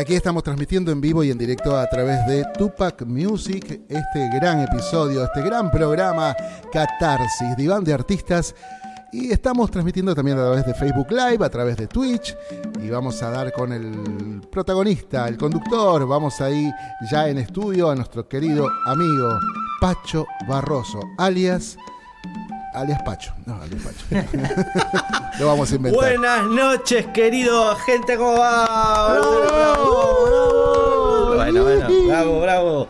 aquí estamos transmitiendo en vivo y en directo a través de Tupac Music este gran episodio, este gran programa Catarsis, diván de artistas. Y estamos transmitiendo también a través de Facebook Live, a través de Twitch. Y vamos a dar con el protagonista, el conductor. Vamos ahí ya en estudio a nuestro querido amigo Pacho Barroso, alias alias Pacho. No, alias Pacho. Lo vamos a inventar. Buenas noches, querido gente, ¿cómo va? Bueno, bueno, bravo, bravo.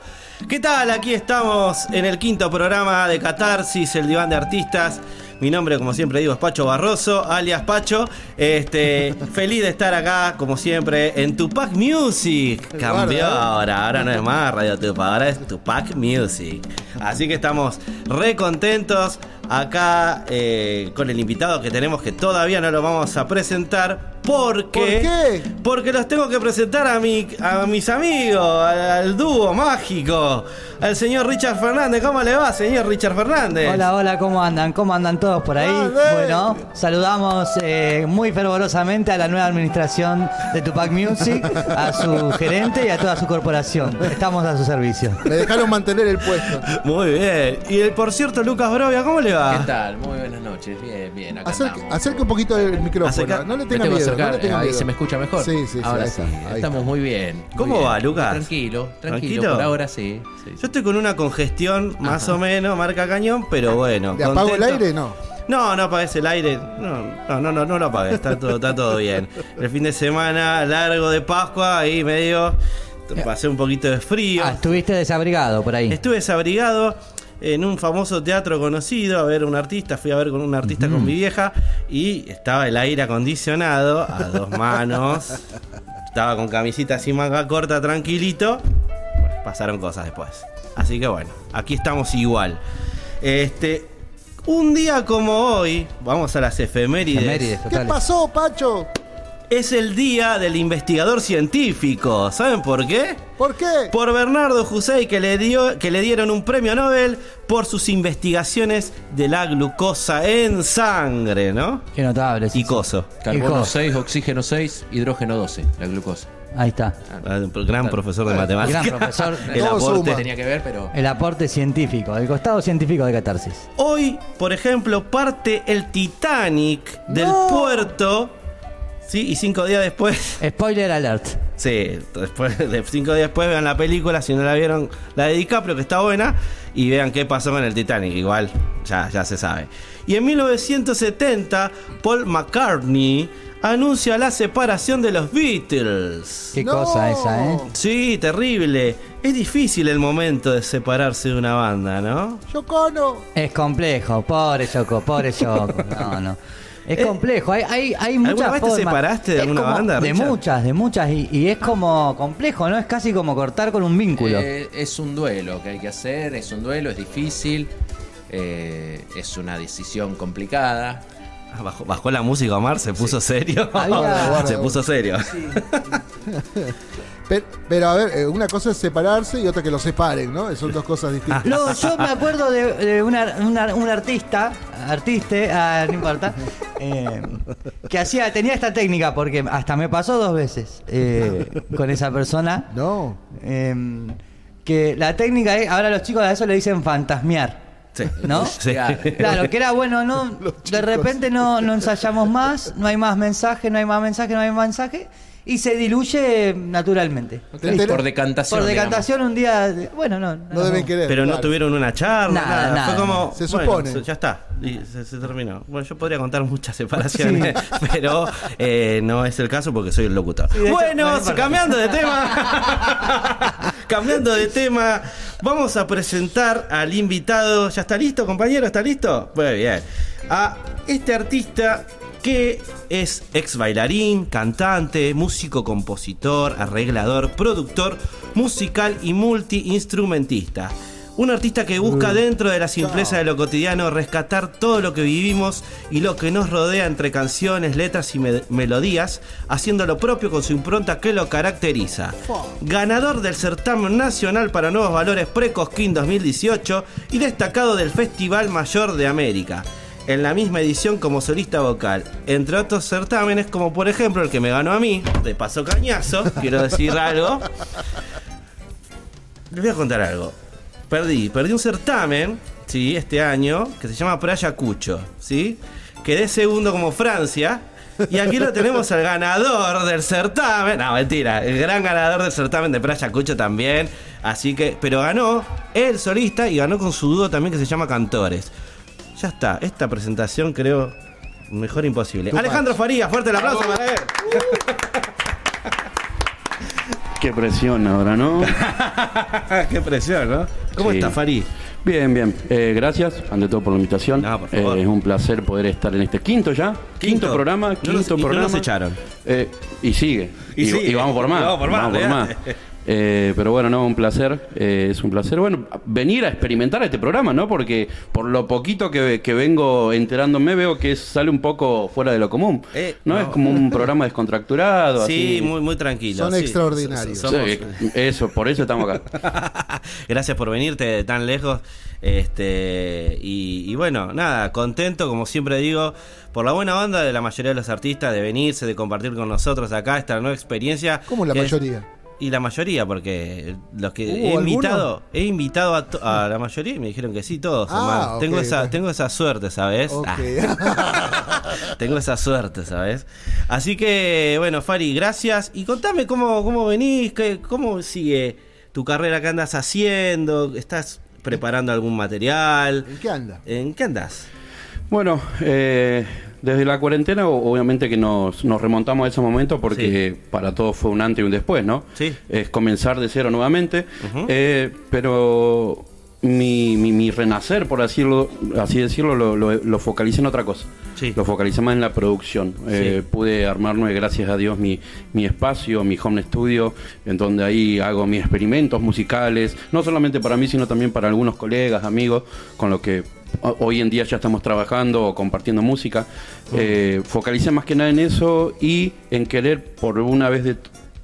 ¿Qué tal? Aquí estamos en el quinto programa de Catarsis, el diván de artistas. Mi nombre, como siempre digo, es Pacho Barroso, alias Pacho. Este, feliz de estar acá, como siempre, en Tupac Music. Cambió ahora, ahora no es más Radio Tupac, ahora es Tupac Music. Así que estamos re contentos acá eh, con el invitado que tenemos que todavía no lo vamos a presentar. Porque, ¿Por qué? Porque los tengo que presentar a, mi, a mis amigos, al, al dúo mágico, al señor Richard Fernández. ¿Cómo le va, señor Richard Fernández? Hola, hola, ¿cómo andan? ¿Cómo andan todos por ahí? Dale. Bueno, saludamos eh, muy fervorosamente a la nueva administración de Tupac Music, a su gerente y a toda su corporación. Estamos a su servicio. Me dejaron mantener el puesto. Muy bien. Y el, por cierto, Lucas Brovia, ¿cómo le va? ¿Qué tal? Muy buenas noches. Bien, bien. Acá Acerque, estamos. acerque un poquito el micrófono. Acerca- no le tenga miedo. acercar, no le tenga ahí miedo. se me escucha mejor. Sí, sí, sí. Ahora ahí sí, está, ahí estamos muy bien. muy ¿Cómo bien. va, Lucas? Tranquilo, tranquilo, ¿Tranquilo? Por ahora sí. sí, Yo estoy con una congestión más o menos, marca cañón, pero bueno. ¿Le apago el aire? No. No, no apagues el aire. No, no, no, no, no lo apagues. Está todo, está todo bien. El fin de semana largo de Pascua, ahí medio. Pasé un poquito de frío. Ah, estuviste desabrigado por ahí. Estuve desabrigado en un famoso teatro conocido a ver un artista. Fui a ver con un artista con mi vieja y estaba el aire acondicionado a dos manos. Estaba con camisita así manga corta, tranquilito. Bueno, pasaron cosas después. Así que bueno, aquí estamos igual. Este, un día como hoy, vamos a las efemérides. Efemérides ¿Qué pasó, Pacho? Es el día del investigador científico. ¿Saben por qué? ¿Por qué? por Bernardo Hussein que le, dio, que le dieron un premio Nobel por sus investigaciones de la glucosa en sangre, ¿no? Qué notable. sí, Y coso. Carbono Hijo. 6, oxígeno 6, hidrógeno 12, la glucosa. Ahí está. Un Gran profesor de matemáticas. Gran profesor. El aporte. Tenía que ver, pero. El aporte científico, el costado científico de Catarsis. Hoy, por ejemplo, parte el Titanic del No. puerto. Sí, y cinco días después. Spoiler alert. Sí, después de cinco días después vean la película, si no la vieron, la de DiCaprio, que está buena, y vean qué pasó con el Titanic. Igual, ya, ya se sabe. Y en 1970, Paul McCartney anuncia la separación de los Beatles. Qué No. cosa esa, ¿eh? Sí, terrible. Es difícil el momento de separarse de una banda, ¿no? Yocono. Es complejo, pobre Choco, pobre Choco. No, no. Es Eh, complejo, hay, hay, hay muchas vez te formas. separaste de alguna banda, De Richard? muchas, de muchas, y, y es como complejo, ¿no? Es casi como cortar con un vínculo. Eh, es un duelo que hay que hacer, es un duelo, es difícil, eh, es una decisión complicada. Ah, Bajó, bajó la música, Omar, se puso serio. Había- se puso serio. Pero, pero, a ver, eh, una cosa es separarse y otra que los separen, ¿no? Son dos cosas distintas. No, yo me acuerdo de, de una- una- un artista, artiste, ah, no importa, eh, que hacía, tenía esta técnica, porque hasta me pasó dos veces eh, con esa persona. No. eh, que la técnica es, ahora los chicos a eso le dicen fantasmear. Sí. ¿No? Sí. Claro, que era bueno, ¿no? De repente no, no ensayamos más, no hay más mensaje, no hay más mensaje, no hay más mensaje, y se diluye naturalmente. Te enteré- Por decantación. Por digamos. decantación un día, bueno, no. No deben querer. Pero no tuvieron una charla, Nada, nada. nada. Fue como. Se supone. ya está. Y se, se terminó. Bueno, yo podría contar muchas separaciones, pero eh, no es el caso porque soy el locutor. bueno, no cambiando de tema. cambiando de tema, vamos a presentar al invitado. ¿Ya está listo, compañero? ¿Está listo? Muy bien. A este artista que es ex bailarín, cantante, músico, compositor, arreglador, productor musical y multiinstrumentista. Un artista que busca dentro de la simpleza de lo cotidiano rescatar todo lo que vivimos y lo que nos rodea entre canciones, letras y me- melodías, haciendo lo propio con su impronta que lo caracteriza. Ganador del certamen nacional para nuevos valores Precosquín 2018 y destacado del Festival Mayor de América. En la misma edición como solista vocal, entre otros certámenes como por ejemplo el que me ganó a mí, de paso cañazo, quiero decir algo. Les voy a contar algo. Perdí, perdí un certamen, sí, este año, que se llama Playa Cucho, ¿sí? Quedé segundo como Francia. Y aquí lo tenemos al ganador del certamen. No, mentira, el gran ganador del certamen de Playa Cucho también. Así que, pero ganó el solista y ganó con su dúo también que se llama Cantores. Ya está, esta presentación creo mejor imposible. Alejandro Farías, fuerte el aplauso para él. Qué presión ahora, ¿no? Qué presión, ¿no? ¿Cómo Sí. está Farí? Bien, bien. Eh, gracias, ante todo, por la invitación. No, por favor. Eh, es un placer poder estar en este quinto ya. Quinto, programa, No quinto nos- y no programa. nos echaron. Eh, y sigue. Y sigue. vamos por más. Y vamos por más. Eh, pero bueno, no, un placer. eh, es un placer, bueno, venir a experimentar este programa, ¿no? Porque por lo poquito que, que vengo enterándome, veo que sale un poco fuera de lo común. Eh, ¿no? no. Es como un programa descontracturado. Sí, así. muy, muy tranquilo. Son sí. extraordinarios. Somos- eso, por eso estamos acá. Gracias por venirte de tan lejos. Este, y, y bueno, nada, contento, como siempre digo, por la buena onda de la mayoría de los artistas, de venirse, de compartir con nosotros acá esta nueva experiencia. ¿Cómo la es- mayoría? Y la mayoría, porque los que ¿Hubo he alguno? invitado, he invitado a, to- a la mayoría y me dijeron que sí, todos. Ah, tengo, esa, tengo esa suerte, ¿sabes? Ah, tengo esa suerte, ¿sabes? Así que, bueno, Fari, gracias. Y contame cómo, cómo venís, qué, cómo sigue tu carrera, qué andas haciendo, estás preparando algún material. ¿En qué anda? ¿En qué andas? Bueno, eh, desde la cuarentena obviamente que nos, nos remontamos a ese momento porque para todos fue un antes y un después, ¿no? Sí. Es comenzar de cero nuevamente, eh, pero mi, mi, mi renacer, por así decirlo, así decirlo lo, lo, lo focalicé en otra cosa. Sí. Lo focalicé más en la producción. Eh, pude armarme, gracias a Dios, mi, mi espacio, mi home studio, en donde ahí hago mis experimentos musicales, no solamente para mí, sino también para algunos colegas, amigos, con los que ho- hoy en día ya estamos trabajando o compartiendo música. Eh, focalicé más que nada en eso y en querer por una vez de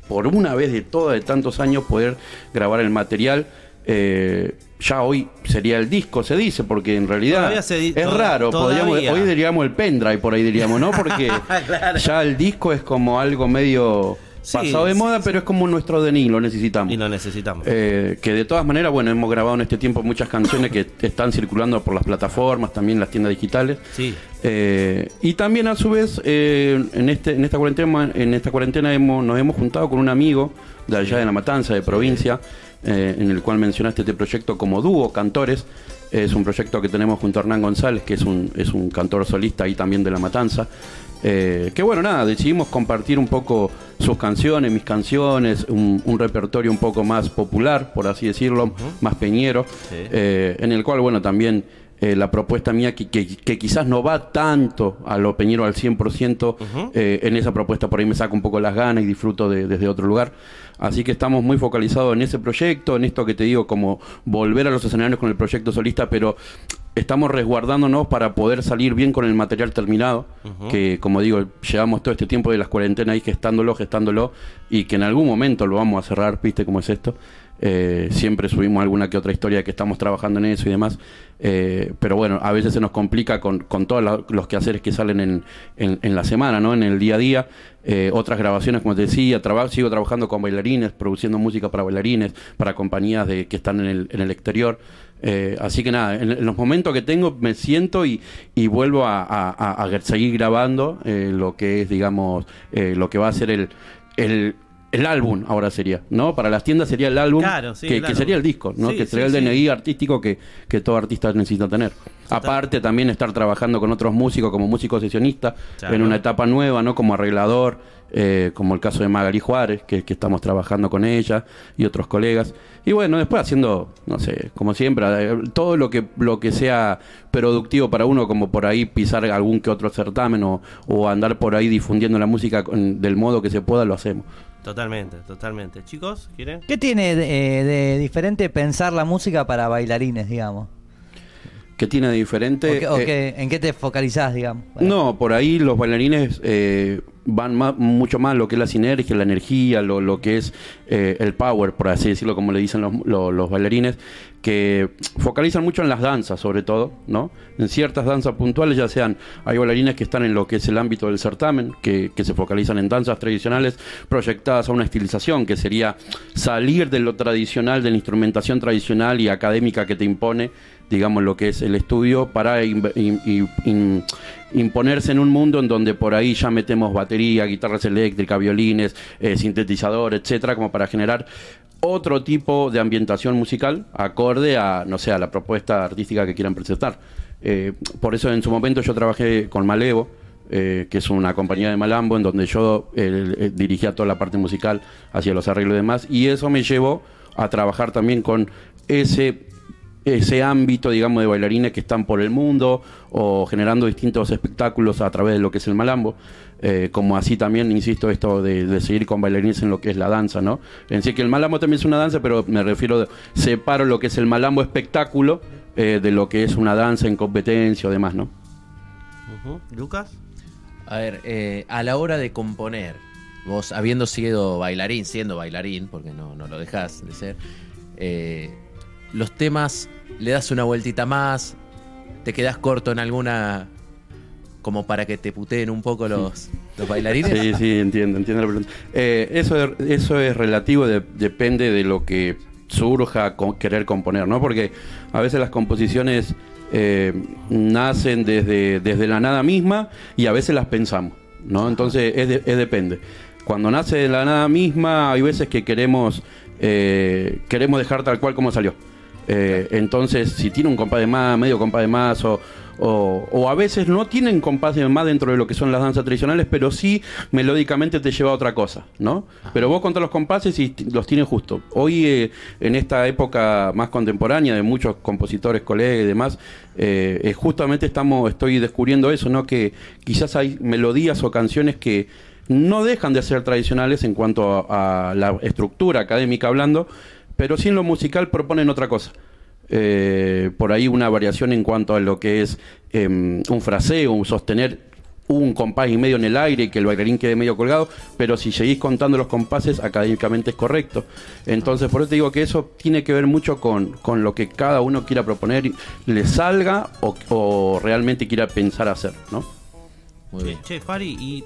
por una vez de todas de tantos años poder grabar el material. eh, ya hoy sería el disco, se dice, porque en realidad se es raro. Podríamos, hoy diríamos el pendrive, por ahí diríamos, ¿no? Porque Claro. ya el disco es como algo medio Sí, pasado de sí, moda, sí. pero es como nuestro DNI, lo necesitamos. Y lo necesitamos. Eh, que de todas maneras, bueno, hemos grabado en este tiempo muchas canciones que están circulando por las plataformas, también las tiendas digitales. Sí. Eh, y también a su vez, eh, en, este, en esta cuarentena, en esta cuarentena hemos, nos hemos juntado con un amigo de allá de La Matanza, de provincia, eh, en el cual mencionaste este proyecto como dúo, Cantores. Es un proyecto que tenemos junto a Hernán González, que es un, es un cantor solista ahí también de La Matanza. Eh, que bueno, nada, decidimos compartir un poco sus canciones, mis canciones, un, un repertorio un poco más popular, por así decirlo, más peñero, Sí. eh, en el cual, bueno, también eh, la propuesta mía, que, que- que quizás no va tanto a lo peñero al 100%, eh, en esa propuesta por ahí me saco un poco las ganas y disfruto de- desde otro lugar. Así que estamos muy focalizados en ese proyecto, en esto que te digo, como volver a los escenarios con el proyecto solista, pero estamos resguardándonos para poder salir bien con el material terminado, que como digo, llevamos todo este tiempo de las cuarentenas ahí gestándolo, gestándolo, y que en algún momento lo vamos a cerrar, viste cómo es esto. Eh, siempre subimos alguna que otra historia que estamos trabajando en eso y demás. Eh, pero bueno, a veces se nos complica con, con todos los quehaceres que salen en, en- en la semana, ¿no? En el día a día. Eh, otras grabaciones, como te decía, traba- sigo trabajando con bailarines, produciendo música para bailarines, para compañías de, que están en el, en el exterior. Eh, así que nada, en, los momentos que tengo me siento y, y vuelvo a, seguir grabando lo que es, digamos, lo que va a ser el, el álbum, ahora sería, ¿no? Para las tiendas sería el álbum, Claro, sí, que, claro. que sería el disco, ¿no? Sí, que sí, sería el. DNI artístico que, que todo artista necesita tener. Aparte también estar trabajando con otros músicos como músico sesionista Claro. en una etapa nueva, ¿no? Como arreglador, eh, como el caso de Magali Juárez, que, que estamos trabajando con ella y otros colegas. Y bueno, después haciendo, no sé, como siempre, eh, todo lo que, lo que sea productivo para uno, como por ahí pisar algún que otro certamen o, o andar por ahí difundiendo la música con- del modo que se pueda, lo hacemos. Totalmente, totalmente. Chicos, ¿quieren? ¿Qué tiene de, eh, de diferente pensar la música para bailarines, digamos? ¿Qué tiene de diferente? ¿O qué- o Eh, ¿En qué te focalizás, digamos? No, por ahí los bailarines eh, van más- mucho más lo que es la sinergia, la energía, lo, lo que es eh, el power, por así decirlo, como le dicen los, lo- los bailarines, que focalizan mucho en las danzas, sobre todo, ¿no? En ciertas danzas puntuales, ya sean, hay bailarines que están en lo que es el ámbito del certamen, que, que se focalizan en danzas tradicionales proyectadas a una estilización, que sería salir de lo tradicional, de la instrumentación tradicional y académica que te impone digamos, lo que es el estudio para imponerse en un mundo en donde por ahí ya metemos batería, guitarras eléctricas, violines, eh, sintetizador, etcétera, como para generar otro tipo de ambientación musical acorde a, no sé, a la propuesta artística que quieran presentar. Eh, por eso en su momento yo trabajé con Malevo, eh, que es una compañía de Malambo, en donde yo eh, dirigía toda la parte musical, hacia los arreglos y demás, y eso me llevó a trabajar también con ese ese ámbito, digamos, de bailarines que están por el mundo o generando distintos espectáculos a través de lo que es el malambo. Eh, como así también, insisto, esto de, de seguir con bailarines en lo que es la danza, ¿no? En sí que el malambo también es una danza, pero me refiero, de- separo lo que es el malambo espectáculo eh, de lo que es una danza en competencia o demás, ¿no? ¿Lucas? A ver, eh, a la hora de componer, vos habiendo sido bailarín, siendo bailarín, porque no, no lo dejás de ser, eh, los temas le das una vueltita más, te quedás corto en alguna como para que te puteen un poco los, los bailarines. Sí, sí, entiendo, entiendo la pregunta. Eh, eso, es- eso es relativo, de- depende de lo que surja con querer componer, ¿no? Porque a veces las composiciones eh, nacen desde, desde la nada misma y a veces las pensamos, ¿no? Entonces es, de- es depende. Cuando nace de la nada misma, hay veces que queremos, eh, queremos dejar tal cual como salió. Eh, entonces, si tiene un compás de más, medio compás de más, o, o, o a veces no tienen compás de más dentro de lo que son las danzas tradicionales, pero sí melódicamente te lleva a otra cosa, ¿no? Pero vos contra los compases y los tienes justo. Hoy, eh, en esta época más contemporánea de muchos compositores, colegas y demás, eh, eh, justamente estamos, estoy descubriendo eso, ¿no? Que quizás hay melodías o canciones que no dejan de ser tradicionales en cuanto a, a la estructura académica hablando, pero sí en lo musical proponen otra cosa. Eh, por ahí una variación en cuanto a lo que es em, un fraseo, un sostener un compás y medio en el aire y que el bailarín quede medio colgado, pero si seguís contando los compases, académicamente es correcto. Entonces, por eso te digo que eso tiene que ver mucho con, con lo que cada uno quiera proponer, le salga o, realmente quiera pensar hacer, ¿no? Muy bien. Che, Fari, y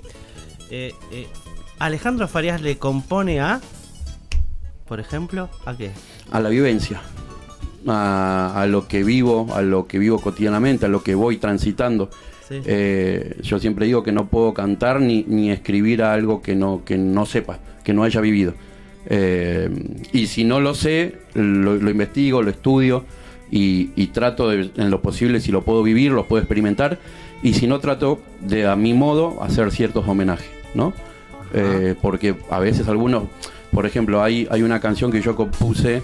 eh, eh, Alejandro Farías le compone a, por ejemplo, ¿a qué? a la vivencia, a, a lo que vivo, a lo que vivo cotidianamente, a lo que voy transitando. Sí. Eh, yo siempre digo que no puedo cantar ni, ni escribir a algo que no, que no sepa, que no haya vivido. Eh, y si no lo sé, lo, lo investigo, lo estudio y, y trato de, en lo posible, si lo puedo vivir, lo puedo experimentar. Y si no, trato de a mi modo hacer ciertos homenajes, ¿no? Eh, porque a veces algunos, por ejemplo, hay, hay una canción que yo compuse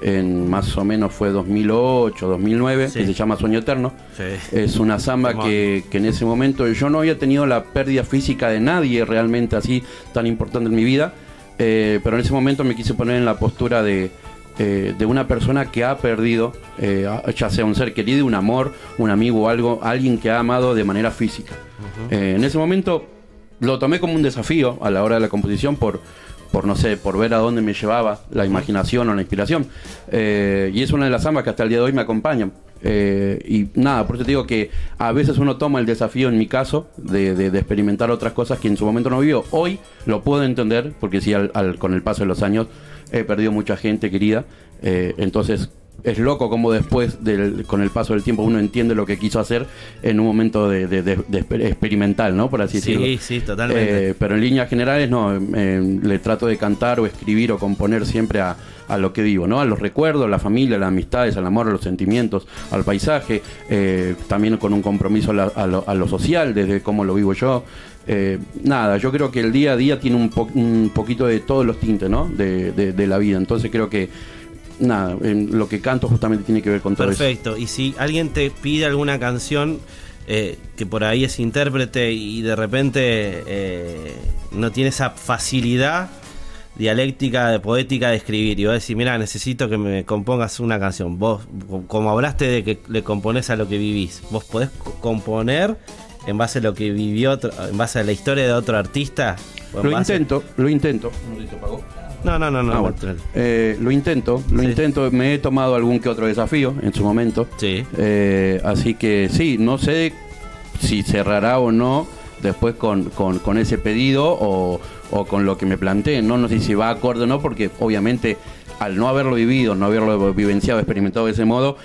en más o menos fue 2008, 2009, Sí. que se llama Sueño Eterno. Sí. Es una samba que, que en ese momento yo no había tenido la pérdida física de nadie realmente así tan importante en mi vida, eh, pero en ese momento me quise poner en la postura de, eh, de una persona que ha perdido, eh, ya sea un ser querido, un amor, un amigo o algo, alguien que ha amado de manera física. Eh, en ese momento lo tomé como un desafío a la hora de la composición por, por no sé, por ver a dónde me llevaba la imaginación o la inspiración. Eh, y es una de las zambas que hasta el día de hoy me acompañan. Eh, y nada, por eso te digo que a veces uno toma el desafío, en mi caso, de, de- experimentar otras cosas que en su momento no vivió. Hoy lo puedo entender, porque sí, al- al- con el paso de los años he perdido mucha gente querida. Eh, entonces es loco como después, del, con el paso del tiempo, uno entiende lo que quiso hacer en un momento de, de- de- de exper- experimental, ¿no? Por así Sí, decirlo. sí, totalmente. Eh, pero en líneas generales no, eh, le trato de cantar o escribir o componer siempre a, a lo que vivo, ¿no? A los recuerdos, a la familia, a las amistades, al amor, a los sentimientos, al paisaje, eh, también con un compromiso a, la- a lo, a lo social, desde cómo lo vivo yo. Eh, nada, yo creo que el día a día tiene un, po- un poquito de todos los tintes, ¿no? De, de- de la vida. Entonces creo que, nada, en lo que canto justamente tiene que ver con todo eso. Perfecto. Y si alguien te pide alguna canción eh, que por ahí es intérprete y de repente eh, no tiene esa facilidad, dialéctica, de poética de escribir. Y vos decís, mira, necesito que me compongas una canción. Vos, como hablaste de que le componés a lo que vivís, vos podés co- componer en base a lo que vivió, otro- en base a la historia de otro artista. ¿O en Lo base- intento, lo intento. No, no, no, no. Ah, bueno. Eh, lo intento, lo Sí. intento. Me he tomado algún que otro desafío en su momento. Sí. Eh, así que sí, no sé si cerrará o no después con, con- con ese pedido o, o con lo que me planteen. ¿no? no sé si va acorde o no, porque obviamente al no haberlo vivido, no haberlo vivenciado, experimentado de ese modo,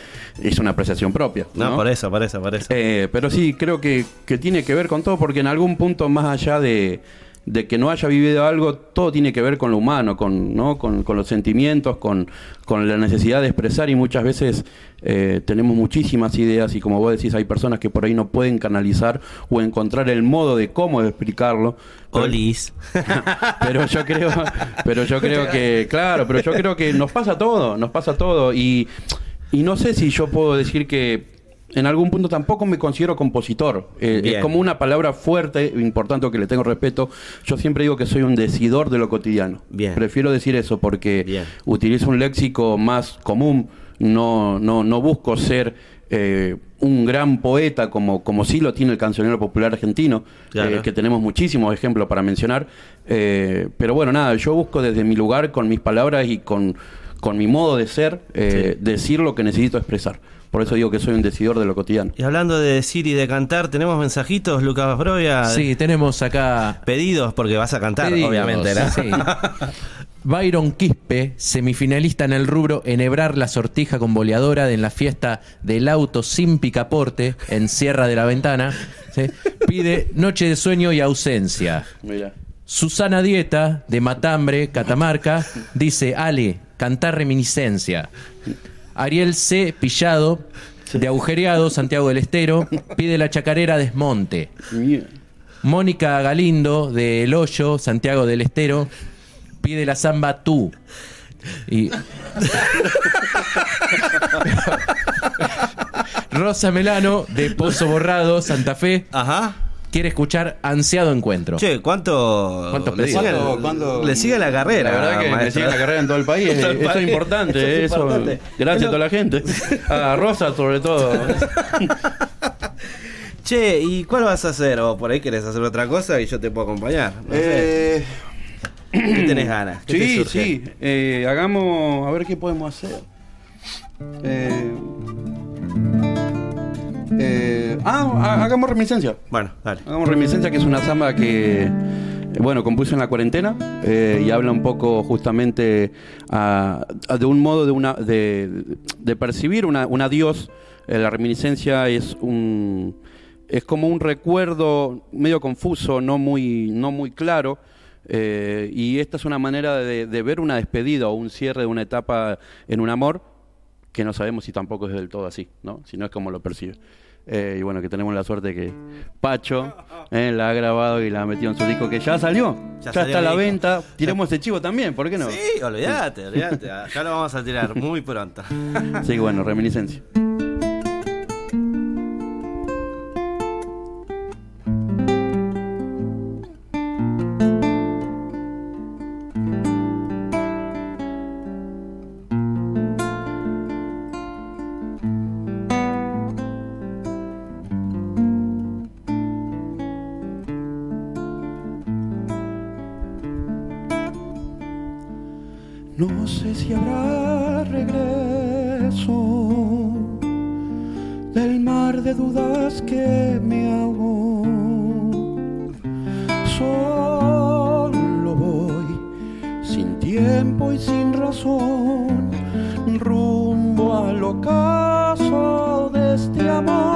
es una apreciación propia. No, ¿no? por eso, por eso, por eso. Eh, pero sí, creo que, que tiene que ver con todo, porque en algún punto, más allá de, de que no haya vivido algo, todo tiene que ver con lo humano, con, ¿no? con, con los sentimientos, con, con la necesidad de expresar y muchas veces eh, tenemos muchísimas ideas y como vos decís, hay personas que por ahí no pueden canalizar o encontrar el modo de cómo explicarlo. Pero- Olis. pero yo creo pero yo creo que claro pero yo creo que nos pasa todo nos pasa todo y y no sé si yo puedo decir que en algún punto tampoco me considero compositor Eh, es como una palabra fuerte importante que le tengo respeto yo siempre digo que soy un decidor de lo cotidiano Bien. prefiero decir eso porque Bien. utilizo un léxico más común no no no busco ser eh, un gran poeta como, como sí lo tiene el cancionero popular argentino, Claro. eh, que tenemos muchísimos ejemplos para mencionar. eh, pero bueno, nada, yo busco desde mi lugar, con mis palabras y con, con mi modo de ser, decir lo que necesito expresar. Por eso digo que soy un decidor de lo cotidiano. Y hablando de decir y de cantar, ¿tenemos mensajitos, Lucas Brovia? Sí, tenemos acá Pedidos, porque vas a cantar, Pedidos, obviamente, ¿no? sí. Byron Quispe, semifinalista en el rubro Enhebrar la sortija con boleadora en la fiesta del auto sin picaporte en Sierra de la Ventana, ¿sí? pide Noche de Sueño y Ausencia. Mira. Susana Dieta, de Matambre, Catamarca, dice, Ale, cantar reminiscencia. Ariel C. Pillado, de Agujereado, Santiago del Estero, pide la chacarera Desmonte. Mónica Galindo, de El Hoyo, Santiago del Estero, pide la samba Tú. Y... Rosa Melano, de Pozo Borrado, Santa Fe, Ajá. Quiere escuchar Ansiado Encuentro. Che, ¿cuánto, ¿Cuántos le, sigue, ¿Cuándo- cuándo- le sigue la carrera? La verdad que maestro. sigue la carrera en todo el país. Todo el Eso país. es importante. Eso Eso, es importante. Gracias a toda la gente. A Rosa, sobre todo. Che, ¿y cuál vas a hacer? O por ahí querés hacer otra cosa y yo te puedo acompañar. No sé. Eh, ¿Qué tenés ganas? ¿Qué te sí, sí. Eh, hagamos. A ver qué podemos hacer. Eh, eh, ah, ha- hagamos reminiscencia. Bueno, dale. Hagamos reminiscencia, que es una samba que, eh, bueno, compuse en la cuarentena eh, y habla un poco justamente ah, ah, de un modo de, una, de, de percibir una, un adiós. Eh, la reminiscencia es un es como un recuerdo medio confuso, no muy, no muy claro. eh, y esta es una manera de, de ver una despedida o un cierre de una etapa en un amor que no sabemos si tampoco es del todo así, ¿no? Si no es como lo percibe. Eh, y bueno, que tenemos la suerte que Pacho eh, la ha grabado y la ha metido en su disco que ya salió. Ya Ya, salió está a la venta. Tiremos ese chivo también, ¿por qué no? Sí, olvídate, olvídate. Ya lo vamos a tirar muy pronto. Sí, bueno, reminiscencia. No sé si habrá regreso del mar de dudas que me ahogó. Solo voy sin tiempo y sin razón rumbo al ocaso de este amor.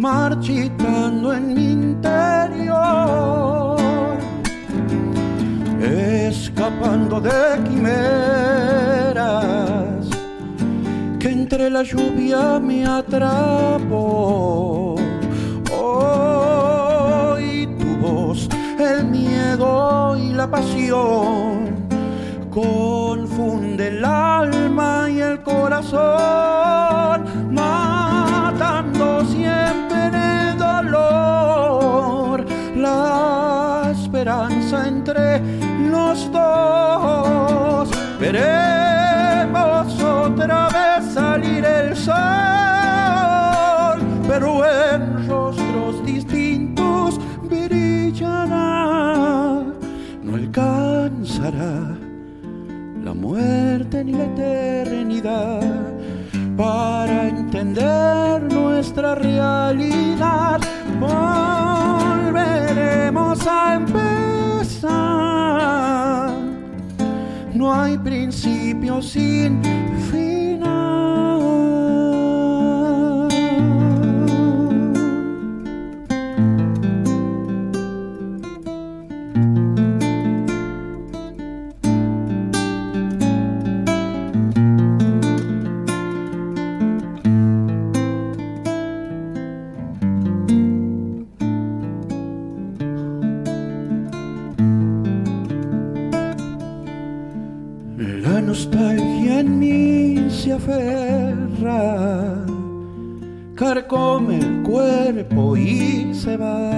Marchitando en mi interior, escapando de quimeras que entre la lluvia me atrapó. Hoy tu voz, el miedo y la pasión confunde el alma y el corazón, esperanza entre los dos. Veremos otra vez salir el sol, pero en rostros distintos brillará. No alcanzará la muerte ni la eternidad para entender nuestra realidad. Volveremos a empezar. No hay principio sin carcome el cuerpo y se va.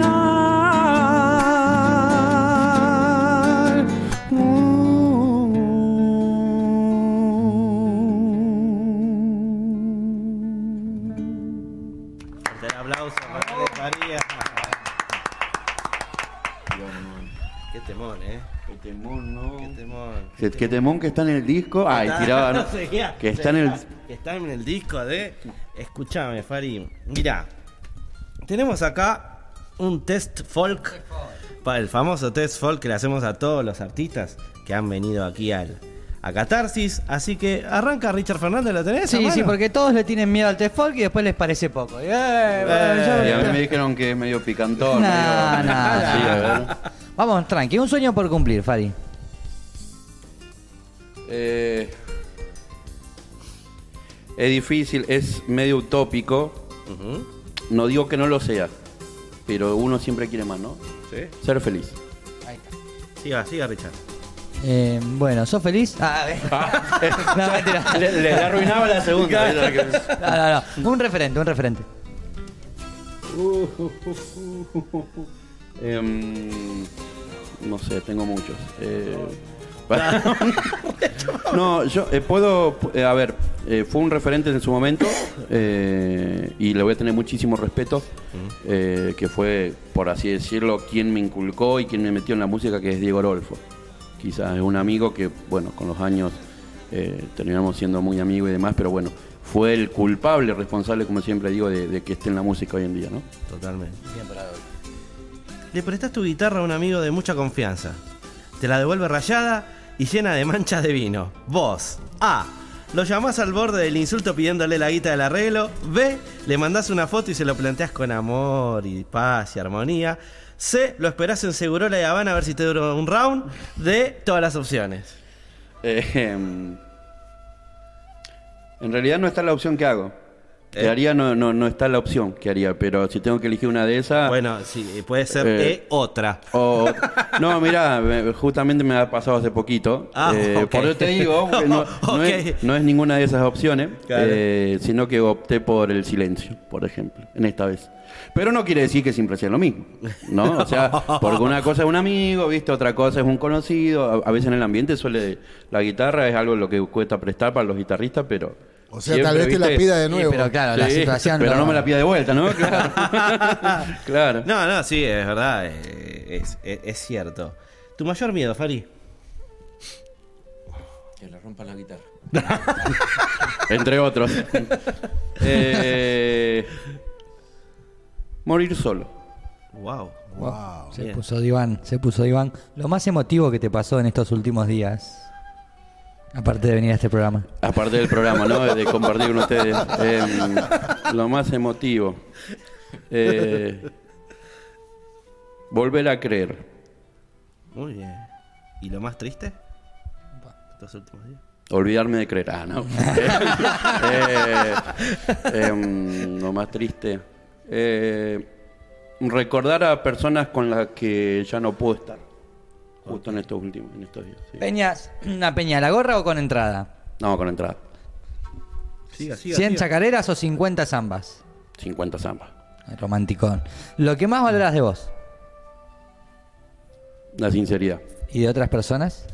Final. Fuerte el aplauso para Ale Faría. Qué temón, eh. Qué temón, ¿no? Qué temón. Qué, qué temón que está en el disco. Ay, tiraba, ¿no? Seguía, Que está en el. Que está en el disco de. Escuchame, Fari. Mira, tenemos acá un test folk. Para el famoso test folk que le hacemos a todos los artistas que han venido aquí al, a Catarsis. Así que arranca Richard Fernández, ¿lo tenés? Sí, sí, porque todos le tienen miedo al test folk y después les parece poco. Y, eh, bueno, yo- Y a mí me dijeron que es medio picantón. Medio-. Vamos, tranqui, un sueño por cumplir, Fari. Eh, es difícil, es medio utópico. No digo que no lo sea, pero uno siempre quiere más, ¿no? Sí. Ser feliz. Siga, siga, Richard. Eh, bueno, ¿sos feliz? Ah, no, mentira. Le, le arruinaba la segunda. No, no, no. Un referente, un referente. Em, no sé, tengo muchos. Eh, no, yo eh, puedo, eh, a ver, eh, fue un referente en su momento eh, y le voy a tener muchísimo respeto, eh, que fue, por así decirlo, quien me inculcó y quien me metió en la música, que es Diego Rolfo. Quizás es un amigo que, bueno, con los años eh, terminamos siendo muy amigos y demás, pero bueno, fue el culpable, responsable, como siempre digo, de, de que esté en la música hoy en día, ¿no? Totalmente. Le prestas tu guitarra a un amigo de mucha confianza. Te la devuelve rayada y llena de manchas de vino. Vos. A. Lo llamás al borde del insulto pidiéndole la guita del arreglo. B. Le mandás una foto y se lo planteás con amor y paz y armonía. C. Lo esperás en Segurola y Habana a ver si te dura un round. D. Todas las opciones. Eh, em, en realidad no está la opción que hago. ¿Qué haría? No, no, no está la opción que haría, pero si tengo que elegir una de esas... Bueno, sí, puede ser Eh, E otra. o- no, mira, justamente me ha pasado hace poquito. Ah, Eh, ok. Por eso te digo, que no, es, no es ninguna de esas opciones, Claro. eh, sino que opté por el silencio, por ejemplo, en esta vez. Pero no quiere decir que siempre sea lo mismo, ¿no? O sea, porque una cosa es un amigo, ¿viste? Otra cosa es un conocido. A, a veces en el ambiente suele... La guitarra es algo lo que cuesta prestar para los guitarristas, pero... O sea, tal vez te la pida de Sí, nuevo. pero claro, la situación. Pero no me la pida de vuelta, ¿no? Claro. claro. No, no, sí, es verdad. Es, es- es cierto. ¿Tu mayor miedo, Fari? Que le rompan la guitarra. Entre otros. Eh, morir solo. Wow. Wow. Se Bien. puso diván, se puso diván. Lo más emotivo que te pasó en estos últimos días, aparte de venir a este programa. Aparte del programa, ¿no? De compartir con ustedes. Eh, lo más emotivo. Eh, volver a creer. Muy bien. ¿Y lo más triste? Estos últimos días. Olvidarme de creer. Ah, no. Eh, em, lo más triste. Eh, recordar a personas con las que ya no puedo estar. Justo en estos últimos, en estos días. sí. Peñas, ¿una peña la gorra o con entrada? No, con entrada. Siga, siga. 100 siga. chacareras o 50 zambas. 50 zambas. Romanticón. Lo que más valoras de vos La sinceridad. y de otras personas.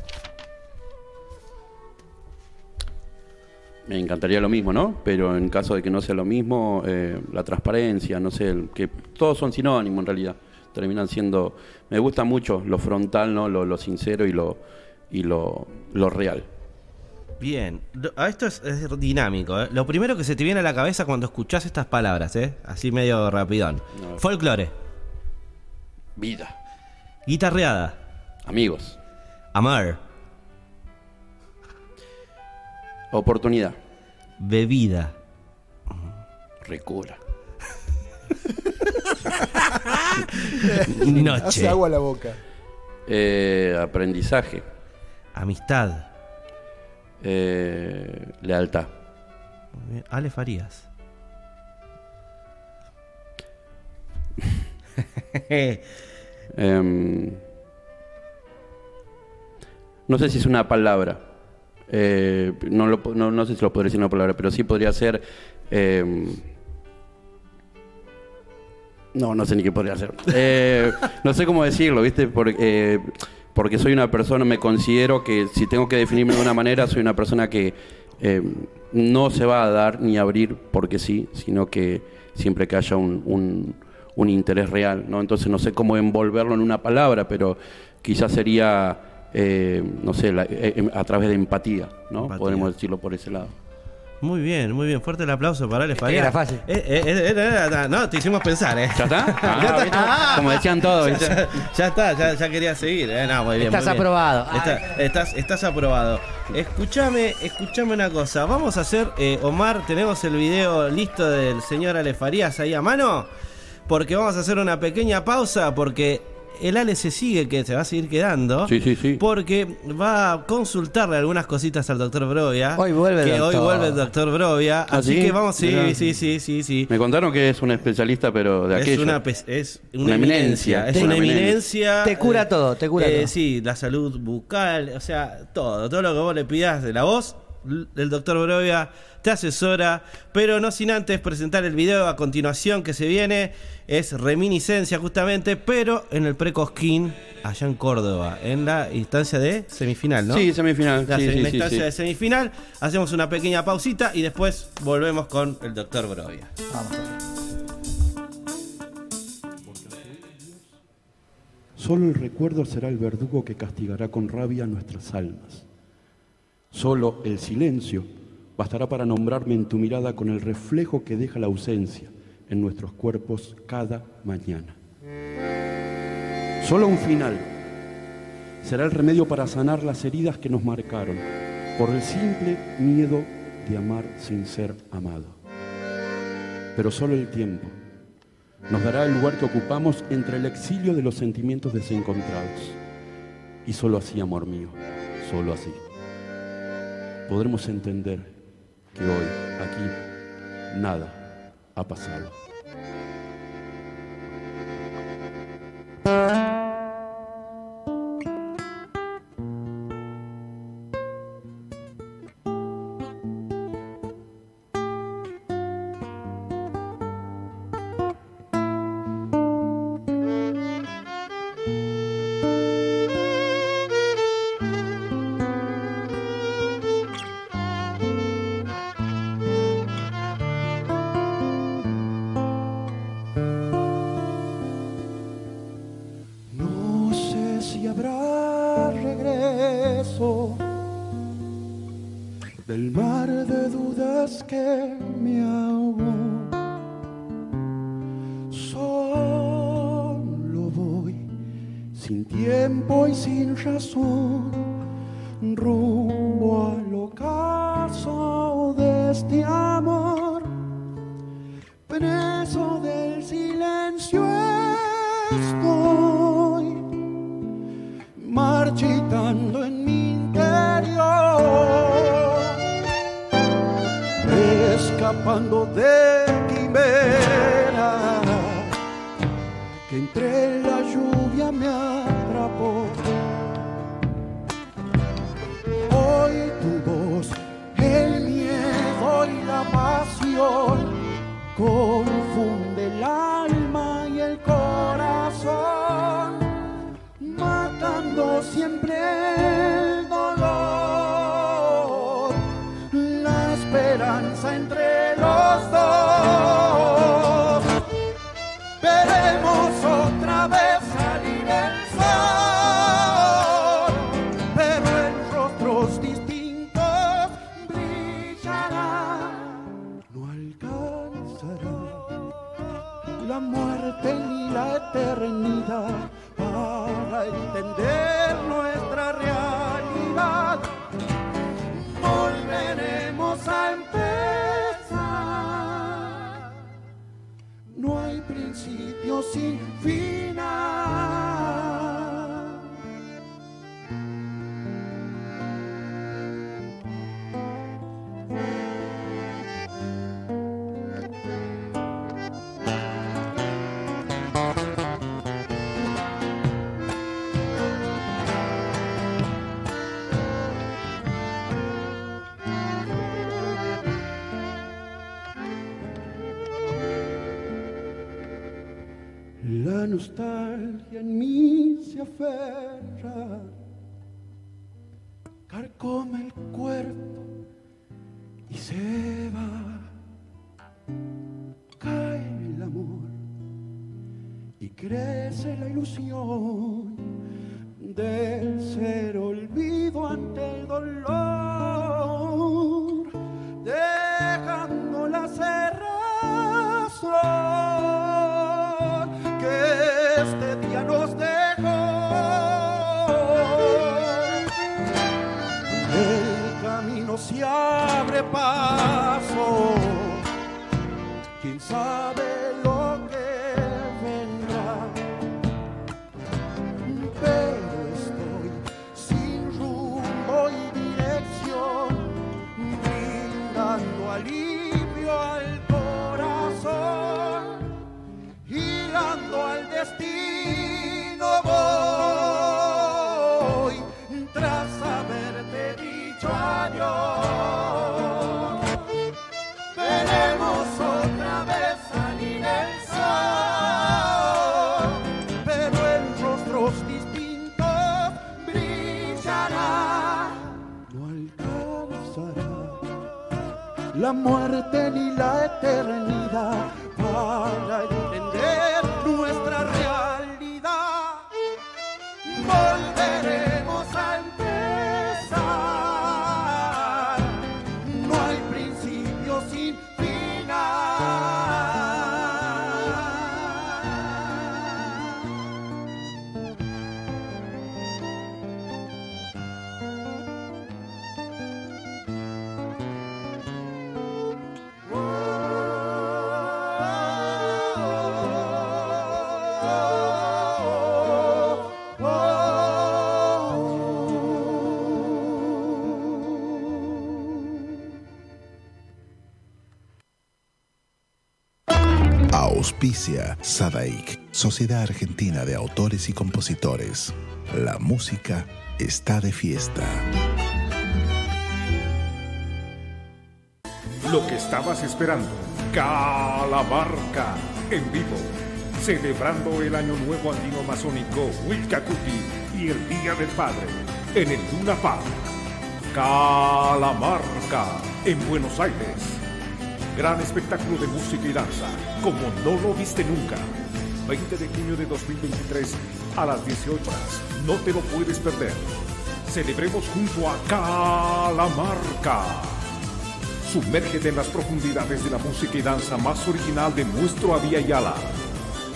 Me encantaría lo mismo, ¿no? Pero en caso de que no sea lo mismo, eh, la transparencia, no sé, el- que todos son sinónimos en realidad. Terminan siendo. Me gusta mucho lo frontal, ¿no? Lo, lo sincero y lo y lo, lo real. Bien. Esto es, es dinámico. ¿eh? Lo primero que se te viene a la cabeza cuando escuchás estas palabras, ¿eh? Así medio rapidón. No. Folclore. Vida. Guitarreada. Amigos. Amar. Oportunidad. Bebida. Recura. Hace Noche. agua a la boca. Eh, aprendizaje. Amistad. Eh, lealtad. Muy bien. Ale Farías. Em, no sé si es una palabra. Eh, no, lo no, no sé si lo podría decir una palabra, pero sí podría ser. em, no, no sé ni qué podría ser. Eh, no sé cómo decirlo, ¿viste? Porque, eh, porque soy una persona, me considero que si tengo que definirme de una manera, soy una persona que em, no se va a dar ni a abrir porque sí, sino que siempre que haya un, un- un interés real, ¿no? Entonces no sé cómo envolverlo en una palabra, pero quizás sería, eh, no sé, la- eh, em- a través de empatía, ¿no? Empatía. Podemos decirlo por ese lado. Muy bien, muy bien. Fuerte el aplauso para Ale Farías. era fácil. Eh, eh, eh, no, te hicimos pensar, ¿eh? ¿Ya está? Ah. Como decían todos, ya, ya está, ya, ya quería seguir. eh, no, muy bien, Estás muy bien. aprobado. Está- estás, estás aprobado. Escúchame, escúchame una cosa. Vamos a hacer, eh, Omar, tenemos el video listo del señor Ale Farías ahí a mano. Porque vamos a hacer una pequeña pausa porque el Ale se sigue, que se va a seguir quedando. Sí, sí, sí. Porque va a consultarle algunas cositas al doctor Brovia. Hoy vuelve el Que hoy doctor. vuelve el doctor Brovia. ¿Ah, así sí? que vamos, sí, Mirá. sí, sí, sí, sí. Me contaron que es un especialista, pero de Es aquello. una, pe- es una, Una eminencia. eminencia. Es una eminencia. Te cura eh, todo, te cura eh, todo. Sí, la salud bucal, o sea, todo. Todo lo que vos le pidas de la voz, el doctor Brovia te asesora. Pero no sin antes presentar el video a continuación que se viene. Es reminiscencia justamente, pero en el Precosquín, allá en Córdoba, en la instancia de semifinal, ¿no? Sí, semifinal. La, sí, sí, la instancia sí. de semifinal. Hacemos una pequeña pausita y después volvemos con el doctor Brovia. Vamos. Solo el recuerdo será el verdugo que castigará con rabia nuestras almas. Solo el silencio bastará para nombrarme en tu mirada con el reflejo que deja la ausencia en nuestros cuerpos cada mañana. Solo un final será el remedio para sanar las heridas que nos marcaron por el simple miedo de amar sin ser amado. Pero solo el tiempo nos dará el lugar que ocupamos entre el exilio de los sentimientos desencontrados. Y solo así, amor mío, solo así, podremos entender que hoy, aquí, nada ha pasado. corações. nostalgia en mí se aferra, carcome el cuerpo y se va. Cae el amor y crece la ilusión. Auspicia Sadaik, Sociedad Argentina de Autores y Compositores. La música está de fiesta. Lo que estabas esperando. Calamarca en vivo. Celebrando el Año Nuevo Andino Masónico Wilcacuti y el Día del Padre en el Luna. Calamarca en Buenos Aires. Gran espectáculo de música y danza, como no lo viste nunca. 20 de junio de 2023 a las 18 horas. No te lo puedes perder. Celebremos junto a Calamarca. Sumérgete en las profundidades de la música y danza más original de nuestro Avia Yala.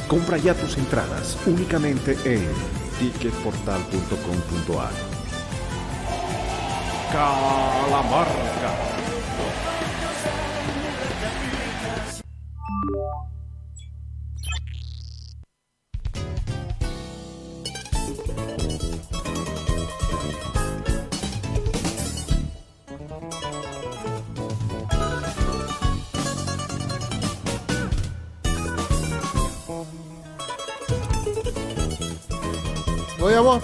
Compra ya tus entradas únicamente en ticketportal.com.ar. Calamarca. Voy a vos.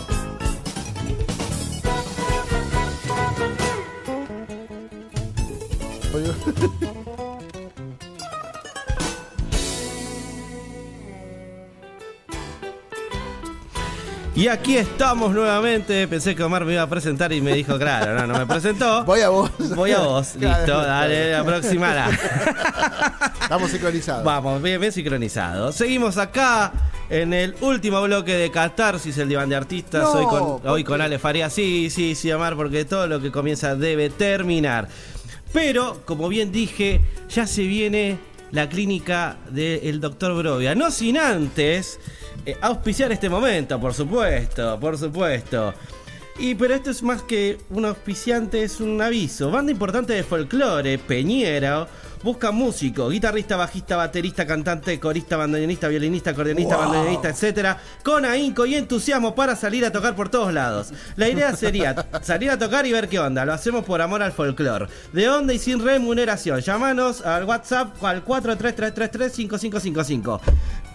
Voy a- Y aquí estamos nuevamente. Pensé que Omar me iba a presentar y me dijo, claro, no, no me presentó. Voy a vos. Voy a vos, listo, dale, aproximala. Estamos sincronizados. Vamos, bien, bien sincronizado. Seguimos acá en el último bloque de Catarsis, el diván de artistas. No, hoy con, ¿por hoy con Ale Faría. Sí, sí, sí, Omar, porque todo lo que comienza debe terminar. Pero, como bien dije, ya se viene la clínica del doctor Brovia. No sin antes eh, auspiciar este momento, por supuesto, por supuesto. Y pero esto es más que un auspiciante, es un aviso. Banda importante de folclore, Peñero, busca músico, guitarrista, bajista, baterista, cantante, corista, bandoneonista, violinista, acordeonista, bandoneonista, etcétera, con ahínco y entusiasmo para salir a tocar por todos lados. La idea sería salir a tocar y ver qué onda. Lo hacemos por amor al folclore. De onda y sin remuneración. Llámanos al WhatsApp al 433335555.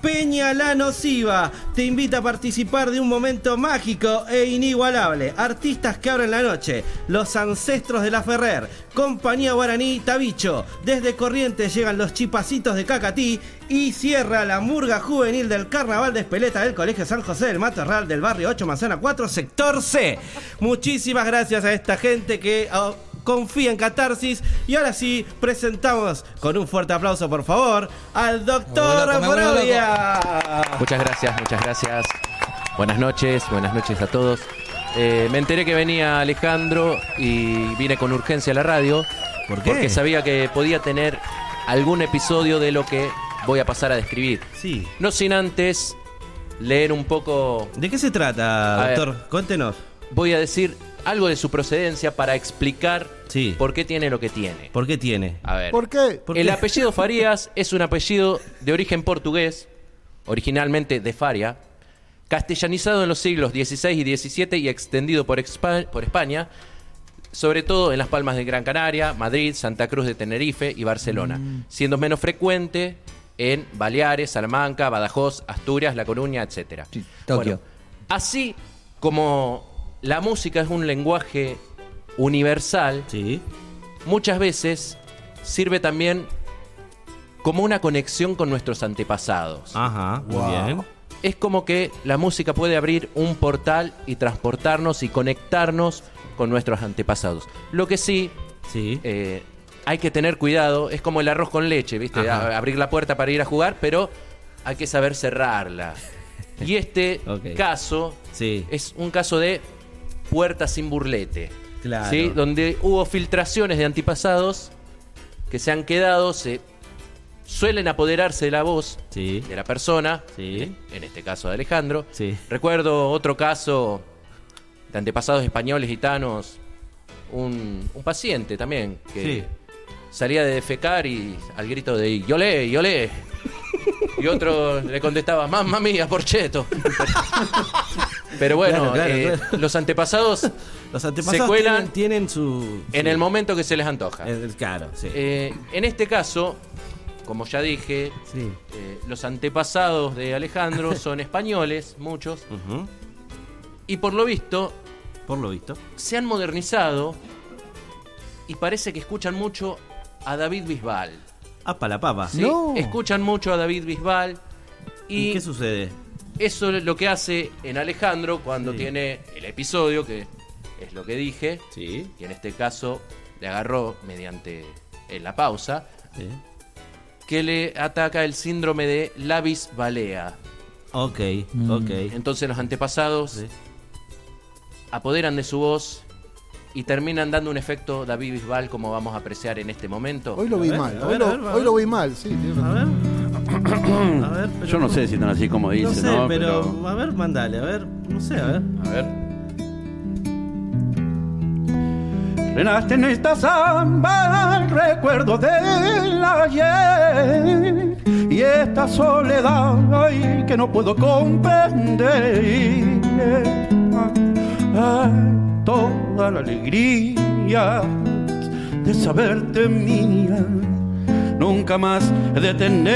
Peña La Nociva te invita a participar de un momento mágico e inigualable. Artistas que abren la noche. Los ancestros de la Ferrer. Compañía Guaraní Tabicho. Desde Corrientes llegan los chipacitos de Cacatí. Y cierra la murga juvenil del Carnaval de Espeleta del Colegio San José del Matorral del barrio 8 Manzana 4, sector C. Muchísimas gracias a esta gente que oh, confía en Catarsis. Y ahora sí, presentamos con un fuerte aplauso, por favor, al doctor Brovia. Muchas gracias, muchas gracias. Buenas noches, buenas noches a todos. Eh, me enteré que venía Alejandro y vine con urgencia a la radio. ¿Por qué? Porque sabía que podía tener algún episodio de lo que voy a pasar a describir. Sí. No sin antes leer un poco, ¿De qué se trata, A ver. doctor? Cuéntenos. voy a decir algo de su procedencia para explicar Sí. por qué tiene lo que tiene. ¿Por qué tiene? A ver. ¿Por qué? ¿Por el qué? apellido Farías es un apellido de origen portugués, originalmente de Faria, castellanizado en los siglos XVI y XVII y extendido por, Expa- por España, sobre todo en las Palmas de Gran Canaria, Madrid, Santa Cruz de Tenerife y Barcelona, siendo menos frecuente en Baleares, Salamanca, Badajoz, Asturias, La Coruña, etc. Sí, Tokio. así como la música es un lenguaje universal, Sí. muchas veces sirve también como una conexión con nuestros antepasados. Ajá, muy bien. Es como que la música puede abrir un portal y transportarnos y conectarnos con nuestros antepasados. Lo que sí, Sí. eh, hay que tener cuidado, es como el arroz con leche, ¿viste? A- abrir la puerta para ir a jugar, pero hay que saber cerrarla. Y este caso Sí. es un caso de puerta sin burlete. Claro. ¿sí? Donde hubo filtraciones de antepasados que se han quedado, se suelen apoderarse de la voz Sí. de la persona, Sí. en este caso de Alejandro. Sí. Recuerdo otro caso de antepasados españoles gitanos, un, un paciente también, que salía de defecar y al grito de yolé, yolé. Y otro le contestaba, mamma mía, porcheto. Pero bueno, Claro, claro, eh, claro. los antepasados Los antepasados se cuelan tienen, tienen su, en su- el momento que se les antoja. Claro, sí. Eh, en este caso, como ya dije, Sí. eh, los antepasados de Alejandro son españoles, muchos, y por lo visto Por lo visto. se han modernizado y parece que escuchan mucho a David Bisbal. Apa la papa. ¿sí? No. Escuchan mucho a David Bisbal ¿Y, y qué sucede? Eso es lo que hace en Alejandro cuando Sí. tiene el episodio, que es lo que dije, Sí. y en este caso le agarró mediante en la pausa, sí. que le ataca el síndrome de Lavis Balea. Ok, Mm. ok. Entonces los antepasados Sí. apoderan de su voz y terminan dando un efecto David Bisbal como vamos a apreciar en este momento. Hoy lo vi ver, mal. a Hoy ver, lo, a ver, a hoy ver. lo vi mal, sí. A ver. A ver. pero- Yo no sé si están así como dice, No sé, ¿no? pero, a ver, mandale, a ver, no sé, a ver. A ver. Renaste en esta samba el recuerdo del ayer y esta soledad ay, que no puedo comprender. Ay, toda la alegría de saberte mía, nunca más detener.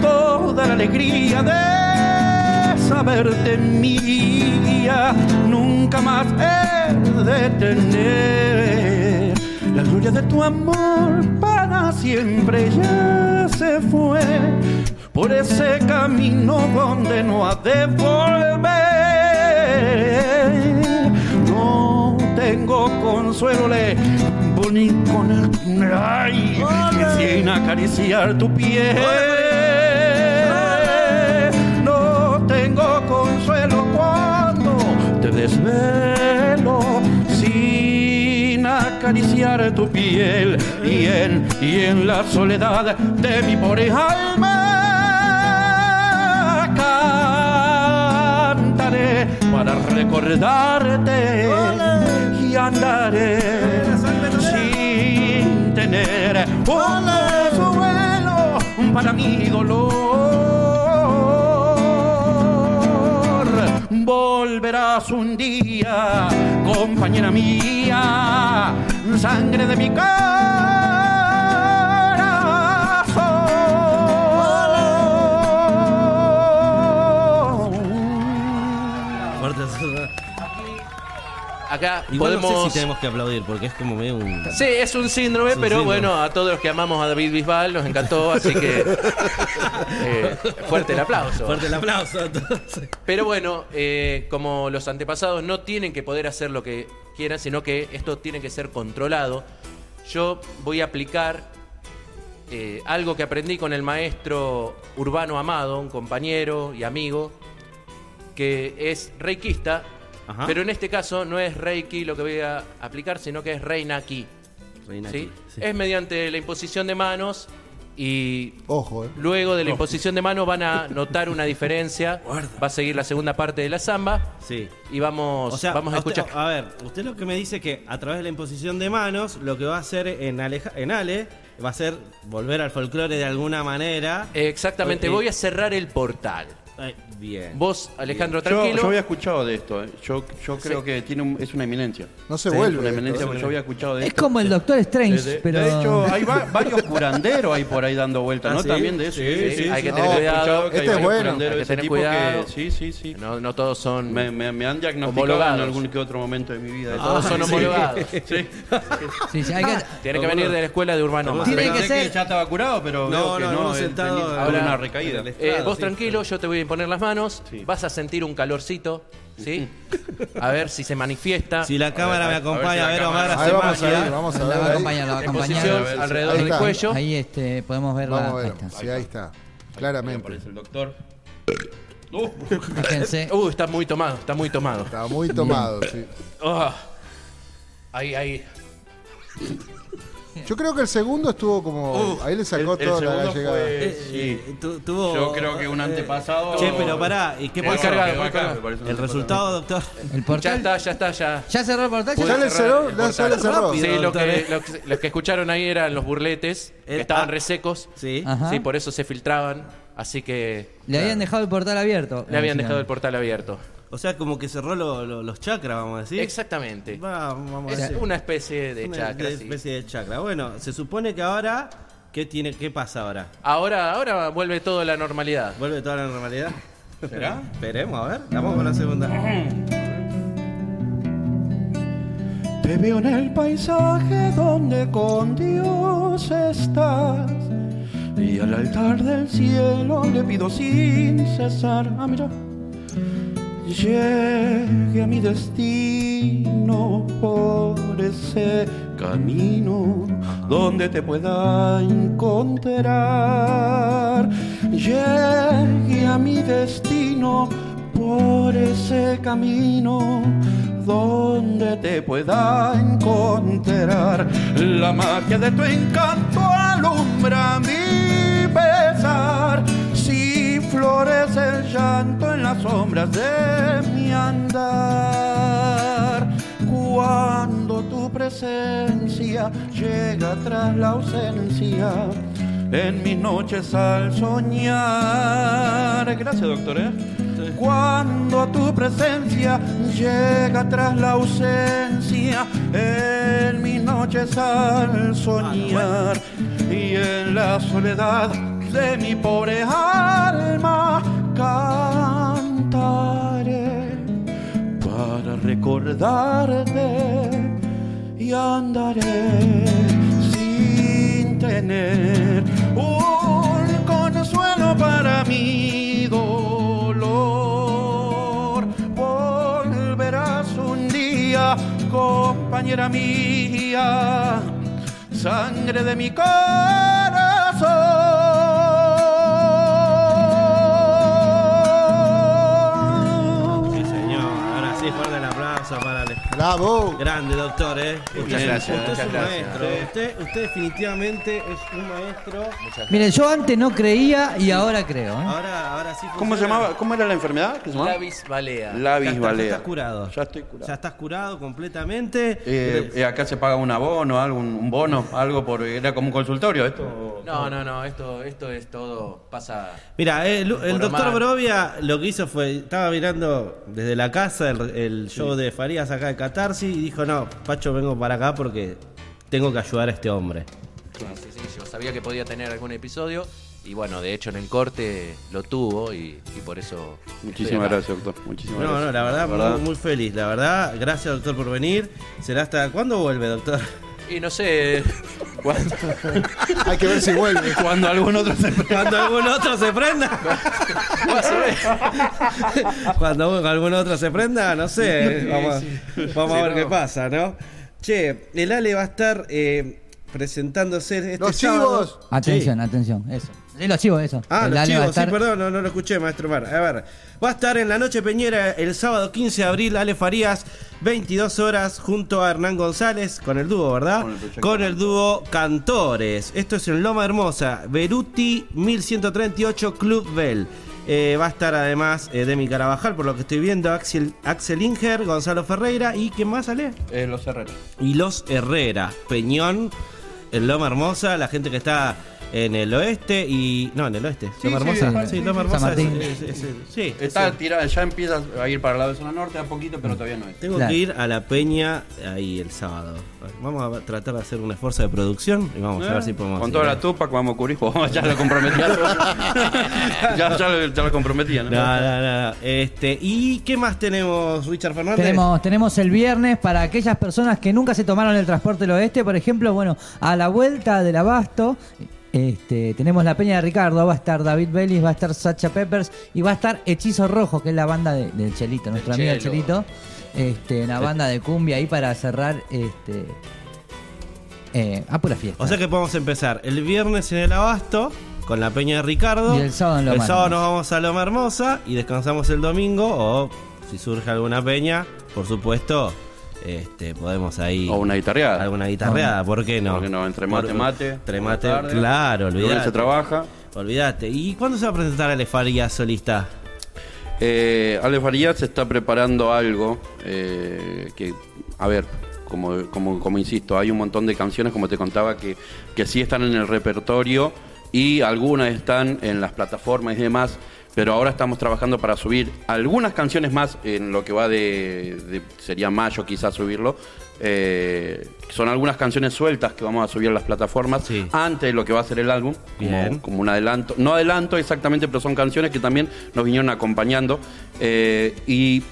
Toda la alegría de saberte mía, nunca más he de tener. La gloria de tu amor para siempre ya se fue por ese camino donde no ha de volver. No tengo consuelo, le poní con el ay, sin acariciar tu piel. No tengo consuelo cuando te desvelo sin acariciar tu piel. Y en, y en la soledad de mi pobre alma cantaré para recordarte y andaré sin tener un consuelo para mi dolor. Volverás un día, compañera mía, sangre de mi corazón. Acá Igual podemos... no sé si tenemos que aplaudir porque es como medio un. Sí, es un síndrome, Es un pero síndrome. bueno, a todos los que amamos a David Bisbal nos encantó, así que eh, fuerte el aplauso. Fuerte el aplauso. entonces. Pero bueno, eh, como los antepasados no tienen que poder hacer lo que quieran, sino que esto tiene que ser controlado, yo voy a aplicar eh, algo que aprendí con el maestro Urbano Amado, un compañero y amigo, que es reikista, Ajá. pero en este caso no es reiki lo que voy a aplicar, sino que es reina ki. Reina ¿sí? Es mediante la imposición de manos y Ojo, eh. luego de la imposición de manos van a notar una diferencia. Va a seguir la segunda parte de la samba Sí. y vamos, O sea, vamos a usted- escuchar. a ver, usted lo que me dice que a través de la imposición de manos, lo que va a hacer en, Aleja- en Ale va a ser volver al folclore de alguna manera. Exactamente, Ok. voy a cerrar el portal. Ay, bien. Vos, Alejandro, tranquilo. yo había escuchado de esto, ¿eh? yo, yo creo Sí. que tiene un- es una eminencia. No se Sí, vuelve es Una eminencia, ¿eh? porque yo había escuchado de Es esto. como el Doctor Strange, De, de- pero. de hecho, hay va- varios curanderos ahí por ahí dando vueltas, Ah, ¿no? ¿sí? También de eso. Sí, sí, hay que sí. tener No, cuidado. Este es bueno. Hay que ese tener tipo cuidado. que- sí, sí, sí. No, no todos son. Me, me- me han diagnosticado en algún que otro momento de mi vida. todos son homologados. Sí. Que- Tiene que venir de la escuela de Urbano. Tiene que ser- ya estaba curado, pero No, no, no. sentado ahora una recaída. Eh, vos tranquilo, yo te voy a imponer las manos. Sí. Vas a sentir un calorcito, ¿sí? A ver si se manifiesta. Si la cámara me a ver si acompaña, la a ver, cámara- Omar Ahí hace vamos a magia. ver, vamos a La ver. va a ahí. acompañar, la va a En acompañar. posición alrededor Ahí del está. cuello. Ahí este, podemos ver la. Vamos a ahí ver. está. Sí, ahí está. Claramente. aparece el doctor. Fíjense. Uh, está muy tomado, está muy tomado. Está muy tomado, sí. Ah. Ahí, ahí. Yo creo que el segundo estuvo como. ahí le sacó Uh, El- el toda la fue- Eh, Sí. eh, tu- tuvo- Yo creo que un antepasado. Che, pero pará, ¿y qué pasó? cargado, parece El resultado, doctor. El Ya está, ya está, ya. ¿Ya cerró el portal? ¿Ya ¿Ya le cerró? Sí, lo que, eh. lo que- los que escucharon ahí eran los burletes, que Eh, estaban ah. resecos. Sí. Ajá. Sí, por eso se filtraban. Así que Le habían dejado el portal abierto. le habían dejado el portal abierto. O sea, como que cerró lo- lo- los chakras, vamos a decir. Exactamente. Va, vamos a Es decir. una especie de Una chakra. sí. especie de chakra. Bueno, se supone que ahora. ¿Qué, tiene, ¿Qué pasa ahora? Ahora, ahora vuelve todo a la normalidad. ¿Vuelve toda la normalidad? ¿Será? Esperemos, a ver. Vamos con la segunda. Te veo en el paisaje donde con Dios estás. Y al altar del cielo le pido sin cesar. Ah, mira. Llegue a mi destino por ese camino donde te pueda encontrar. Llegue a mi destino por ese camino donde te pueda encontrar. La magia de tu encanto alumbra mi florece el llanto en las sombras de mi andar. Cuando tu presencia llega tras la ausencia. En mis noches al soñar. Gracias, doctor. ¿eh? Cuando tu presencia llega tras la ausencia, en mis noches al soñar y en la soledad de mi pobre alma cantaré para recordarte y andaré sin tener un consuelo para mi dolor. Volverás un día, compañera mía, sangre de mi corazón. Para ¡Bravo! grande doctor, ¿eh? Muchas gracias, Usted muchas es un gracias. maestro. Usted, usted definitivamente es un maestro. Miren, yo antes no creía y ahora creo. ¿eh? Ahora, ahora sí ¿Cómo se llamaba? ¿Cómo era la enfermedad? ¿Qué se llamaba? La bisbalea. Ya La está- ya bisbalea. estás curado. Ya estoy curado. Ya estás curado completamente. Eh, eh, acá se paga un abono, algo, un, un bono, algo por era como un consultorio esto. No, no, no, esto, esto es todo, pasa... Mira, el, el doctor. Brovia lo que hizo fue, estaba mirando desde la casa el, el show de Farías acá de Catarsis y dijo, no, Pacho, vengo para acá porque tengo que ayudar a este hombre. Sí, sí, sí, yo sabía que podía tener algún episodio y bueno, de hecho en el corte lo tuvo y, y por eso... Muchísimas gracias, doctor. Muchísimas No, gracias. no, la verdad, Muy, muy feliz, la verdad. Gracias, doctor, por venir. ¿Será hasta cuándo vuelve, doctor? Y no sé, Cuando, Hay que ver si vuelve. cuando algún otro se Cuando algún otro se prenda. Cuando algún otro se prenda, no sé. Vamos, vamos a ver no. qué pasa, ¿no? Che, el Ale va a estar eh, presentándose este ¡Los sábado. chivos! Atención, atención, eso. Sí, los chivos, eso. Ah, El los chivos, sí, estar- perdón, no, no lo escuché, maestro Mar. A ver, va a estar en la Noche Peñera el sábado 15 de abril, Ale Farías, 22 horas, junto a Hernán González, con el dúo, ¿verdad? Con el Con el dúo Cantores. Esto es en Loma Hermosa, Beruti 1138 Club Bell. Eh, va a estar además eh, Demi Carabajal, por lo que estoy viendo, Axel, Axel Inger, Gonzalo Ferreira y ¿quién más sale? Eh, los herreros. y los Herrera, Peñón, en Loma Hermosa, la gente que está en el oeste y. No, en el oeste. Sí, Loma sí, Hermosa. sí, Sí, sí, Loma. Hermosa. San Martín. es- es- es- sí, Está es- tirada, ya empieza a ir para el lado de zona norte a poquito, pero todavía no es. Tengo Claro. que ir a la peña ahí el sábado. Vamos a tratar de hacer un esfuerzo de producción y vamos a ver si podemos. Con ir. toda la Tupac vamos a cubrir. Ya lo comprometía. ya, ya, lo, ya lo comprometía, ¿no? No, no, no. Este, ¿Y qué más tenemos, Richard Fernández? Tenemos, tenemos el viernes para aquellas personas que nunca se tomaron el transporte del oeste, por ejemplo, bueno, a la vuelta del abasto, este, tenemos la Peña de Ricardo, va a estar David Bellis, va a estar Sacha Peppers y va a estar Hechizo Rojo, que es la banda de- del Chelito, nuestro amigo. Chelito, este, una banda de cumbia ahí para cerrar este eh, a pura fiesta. O sea que podemos empezar el viernes en el Abasto con la Peña de Ricardo. Y el sábado en Loma El sábado nos vamos a Loma Hermosa y descansamos el domingo. O si surge alguna peña, por supuesto, este, podemos ahí. O una guitarreada. Alguna guitarreada, ¿por qué no? ¿Por qué no? Entre mate, mate, Entre por la mate, tarde. claro, Lunes olvídate. se trabaja. Olvídate. ¿Y cuándo se va a presentar Ale Farías solista? Eh, Ale Farías se está preparando algo eh, que, a ver, como, como, como insisto, hay un montón de canciones, como te contaba, que, que sí están en el repertorio, y algunas están en las plataformas y demás. Pero ahora estamos trabajando para subir algunas canciones más en lo que va de, de- sería mayo quizás subirlo. Eh, son algunas canciones sueltas que vamos a subir a las plataformas Sí. antes de lo que va a ser el álbum, como, como un adelanto. No adelanto exactamente, pero son canciones que también nos vinieron acompañando. Eh, y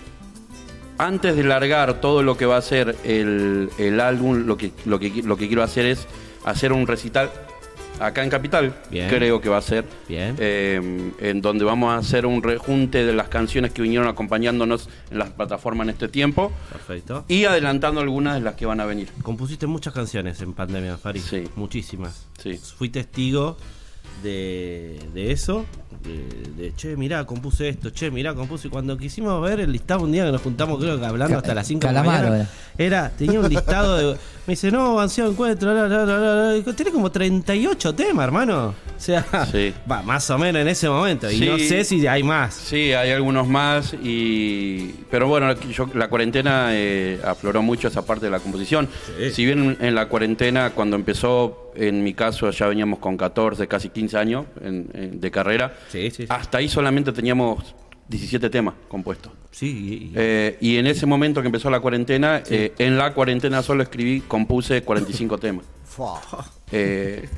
antes de largar todo lo que va a ser el, el álbum, lo que, lo, que, lo que quiero hacer es hacer un recital acá en Capital, Bien. creo que va a ser, Bien. eh, en donde vamos a hacer un rejunte de las canciones que vinieron acompañándonos en las plataformas en este tiempo Perfecto. y adelantando algunas de las que van a venir. Compusiste muchas canciones en pandemia, Fari. Sí. Muchísimas. Sí. Fui testigo de, de eso. De, de, che, mirá, compuse esto. Che, mirá, compuse. Y cuando quisimos ver el listado un día que nos juntamos, creo que hablando hasta las 5 de la mañana, era, tenía un listado de. Me dice, no, avanzado encuentro. La, la, la, la, la. Digo, Tiene como 38 temas, hermano. O sea, Sí. va, más o menos en ese momento. Y Sí. no sé si hay más. Sí, hay algunos más, y pero bueno, yo- la cuarentena eh, afloró mucho esa parte de la composición. Sí. Si bien en la cuarentena, cuando empezó, en mi caso ya veníamos con 14, casi 15 años en- en- de carrera, Sí, sí, sí. hasta ahí solamente teníamos 17 temas compuestos. Sí, y- Eh, y en ese momento que empezó la cuarentena, eh, en la cuarentena solo escribí, compuse 45 temas. Eh,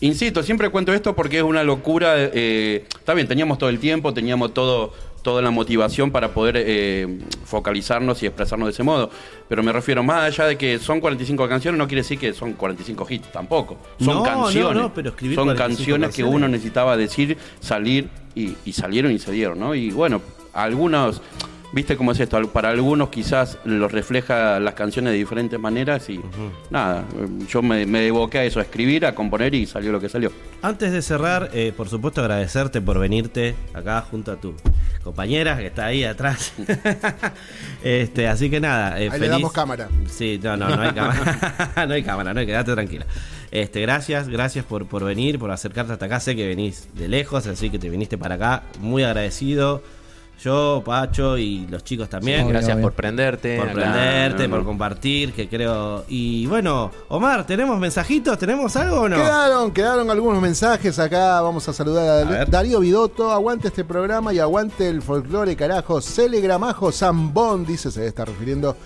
Insisto, siempre cuento esto porque es una locura. eh, está bien, teníamos todo el tiempo, teníamos todo, toda la motivación para poder eh, focalizarnos y expresarnos de ese modo. Pero me refiero, más allá de que son 45 canciones, no quiere decir que son 45 hits tampoco. Son No, canciones. no, no, pero escribir son 45 canciones que uno necesitaba decir, salir y, y salieron y se dieron, ¿no? Y bueno, algunos. ¿Viste cómo es esto? Para algunos quizás los refleja las canciones de diferentes maneras y nada, eh, yo me, me evoqué a eso, a escribir, a componer y salió lo que salió. Antes de cerrar, eh, por supuesto agradecerte por venirte acá junto a tu compañera que está ahí atrás. este, así que nada, eh, Ahí le damos cámara. Sí, no, no, no hay cámara. no hay cámara, no, quédate tranquila. Este, gracias, gracias por, por venir, por acercarte hasta acá. Sé que venís de lejos, así que te viniste para acá. Muy agradecido. Yo, Pacho y los chicos también. Gracias obvio. por prenderte. por acá. prenderte, no, no. por compartir, que creo. Y bueno, Omar, ¿tenemos mensajitos? ¿Tenemos algo o no? Quedaron, quedaron algunos mensajes acá. Vamos a saludar a. Darío Vidotto. Aguante este programa y aguante el folclore, carajo. Celegramajo Zambón, dice, se estar refiriendo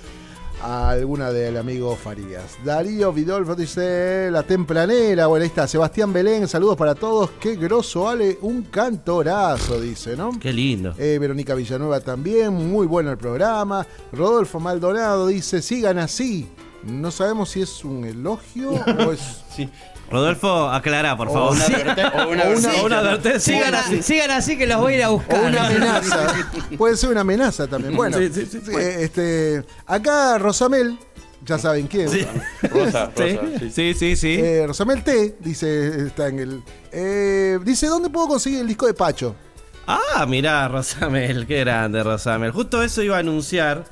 a alguna del amigo Farías. Darío Vidolfo dice La Templanera. Bueno, ahí está. Sebastián Belén, saludos para todos. Qué grosso, vale. Un cantorazo, dice, ¿no? Qué lindo. Eh, Verónica Villanueva también, muy bueno el programa. Rodolfo Maldonado dice, sigan así. No sabemos si es un elogio o es... Sí. Rodolfo, aclará, por O favor. una o una O una- advertencia. una advertencia. Sigan así, sigan así que los voy a ir a O buscar. una amenaza. Puede ser una amenaza también. Bueno, Sí, sí, sí, sí, este, acá Rosamel, ya saben quién. Sí. Rosa, Sí, Rosa, sí. sí, sí, sí. Eh, Rosamel T, dice, está en el... eh, dice, ¿dónde puedo conseguir el disco de Pacho? Ah, mirá, Rosamel, qué grande, Rosamel. Justo eso iba a anunciar,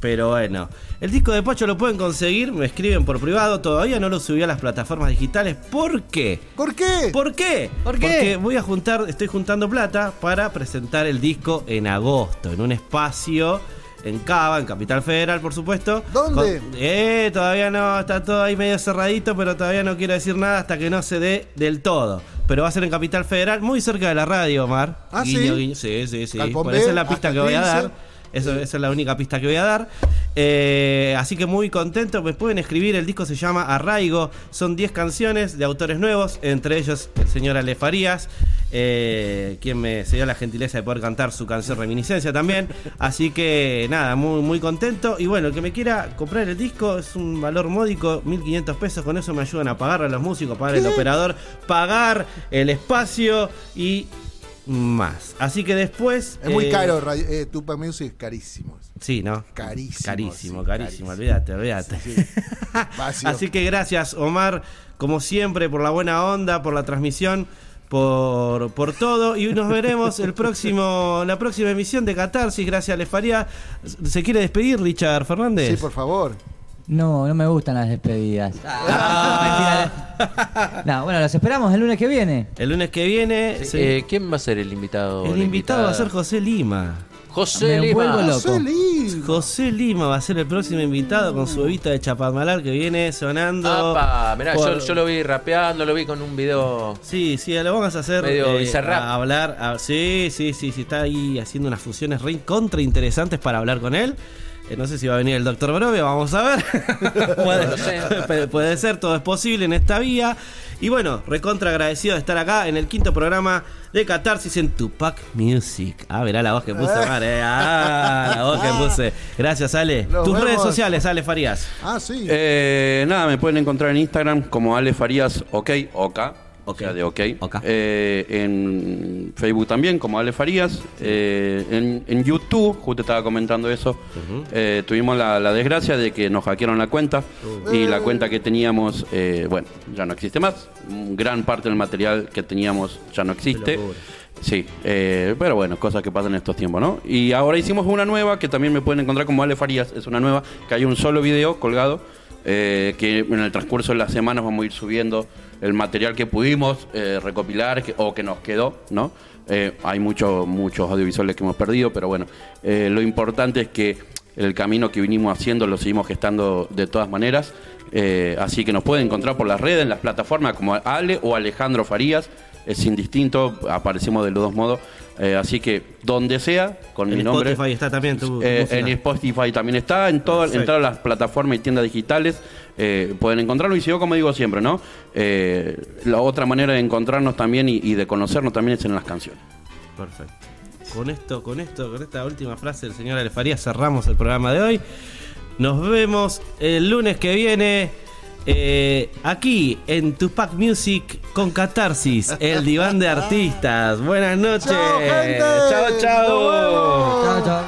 pero bueno. El disco de Pacho lo pueden conseguir, me escriben por privado, todavía no lo subí a las plataformas digitales. ¿Por qué? ¿Por qué? ¿Por qué? ¿Por qué? Porque voy a juntar, estoy juntando plata para presentar el disco en agosto, en un espacio en Cava, en Capital Federal, por supuesto. ¿Dónde? Con- eh, todavía no, está todo ahí medio cerradito, pero todavía no quiero decir nada hasta que no se dé del todo. Pero va a ser en Capital Federal, muy cerca de la radio, Omar. ¿Ah, Guiño, sí? guiño. Sí, sí, sí. Por esa es la pista que voy a 15. dar. Eso, esa es la única pista que voy a dar. Eh, así que muy contento. Me pueden escribir. El disco se llama Arraigo. Son 10 canciones de autores nuevos. Entre ellos el señor Ale Farías. eh, quien me se dio la gentileza de poder cantar su canción Reminiscencia también. Así que nada, muy, muy contento. Y bueno, el que me quiera comprar el disco es un valor módico, 1500 pesos. Con eso me ayudan a pagar a los músicos, pagar el operador, pagar el espacio y más. Así que después. Es muy eh, caro, eh, Tupac Music es carísimo. Sí, ¿no? Carísimo, Carísimo, sí, carísimo, olvídate, olvídate. Así que gracias, Omar, como siempre, por la buena onda, por la transmisión, por, por todo. Y nos veremos el próximo, la próxima emisión de Catarsis. Gracias, Lefaría. ¿Se quiere despedir, Richard Fernández? Sí, por favor. No, no me gustan las despedidas. Ah. No, mentira. No, bueno, los esperamos el lunes que viene. El lunes que viene, se- Eh, ¿Quién va a ser el invitado? o el invitado va a ser? José Lima. José Me Lima. loco. José Lima. José Lima va a ser el próximo invitado con su bebita de Chapadmalal que viene sonando. Apa, mirá, yo, por- yo lo vi rapeando, lo vi con un video. Sí, sí, lo vamos a hacer. Medio eh, a hablar. a- sí, sí, sí, sí, está ahí haciendo unas fusiones re contra interesantes para hablar con él. Eh, no sé si va a venir el doctor Brovia, vamos a ver. puede, ser, todo es posible en esta vía. Y bueno, recontra agradecido de estar acá en el quinto programa de Catarsis en Tupac Music. Ah, verá la voz que puse, Mar, eh. Ah, la voz que puse. Gracias, Ale. Nos Tus vemos. redes sociales, Ale Farías. Ah, sí. Eh, nada, me pueden encontrar en Instagram como Ale Farías OK, OK, o Ok. sea, de OK. Ok. Eh, en Facebook también como Ale Farías. Eh, en, en YouTube, justo estaba comentando eso, eh, tuvimos la, la desgracia de que nos hackearon la cuenta y la cuenta que teníamos, bueno, ya no existe más. Gran parte del material que teníamos ya no existe. Sí, eh, pero bueno, cosas que pasan en estos tiempos, ¿no? Y ahora hicimos una nueva que también me pueden encontrar como Ale Farías, es una nueva, que hay un solo video colgado, eh, que en el transcurso de las semanas vamos a ir subiendo el material que pudimos eh, recopilar o que nos quedó, ¿no? Eh, hay muchos muchos audiovisuales que hemos perdido, pero bueno, lo importante es que el camino que vinimos haciendo lo seguimos gestando de todas maneras. Así que nos pueden encontrar por las redes, en las plataformas como Ale o Alejandro Farías. Es indistinto, aparecemos de los dos modos. Eh, así que donde sea, con En mi nombre. Spotify está también tu, Eh, en Spotify también está, en, en todas las plataformas y tiendas digitales eh, pueden encontrarlo. Y si yo, como digo siempre, ¿no? La otra manera de encontrarnos también y, y de conocernos también es en las canciones. Perfecto. Con esto, con esto, con esta última frase del señor Alefaría cerramos el programa de hoy. Nos vemos el lunes que viene eh, aquí en Tupac Music con Catarsis, el diván de artistas. Buenas noches. Chao. Chao,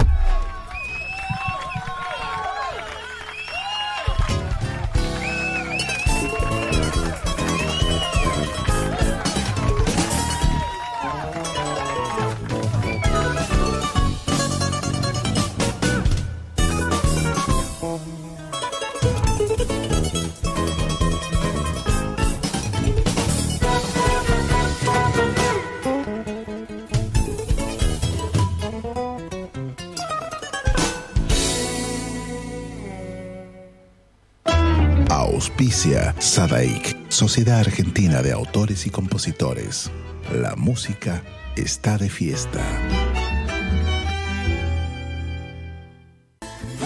Auspicia Sadaik, Sociedad Argentina de Autores y Compositores. La música está de fiesta.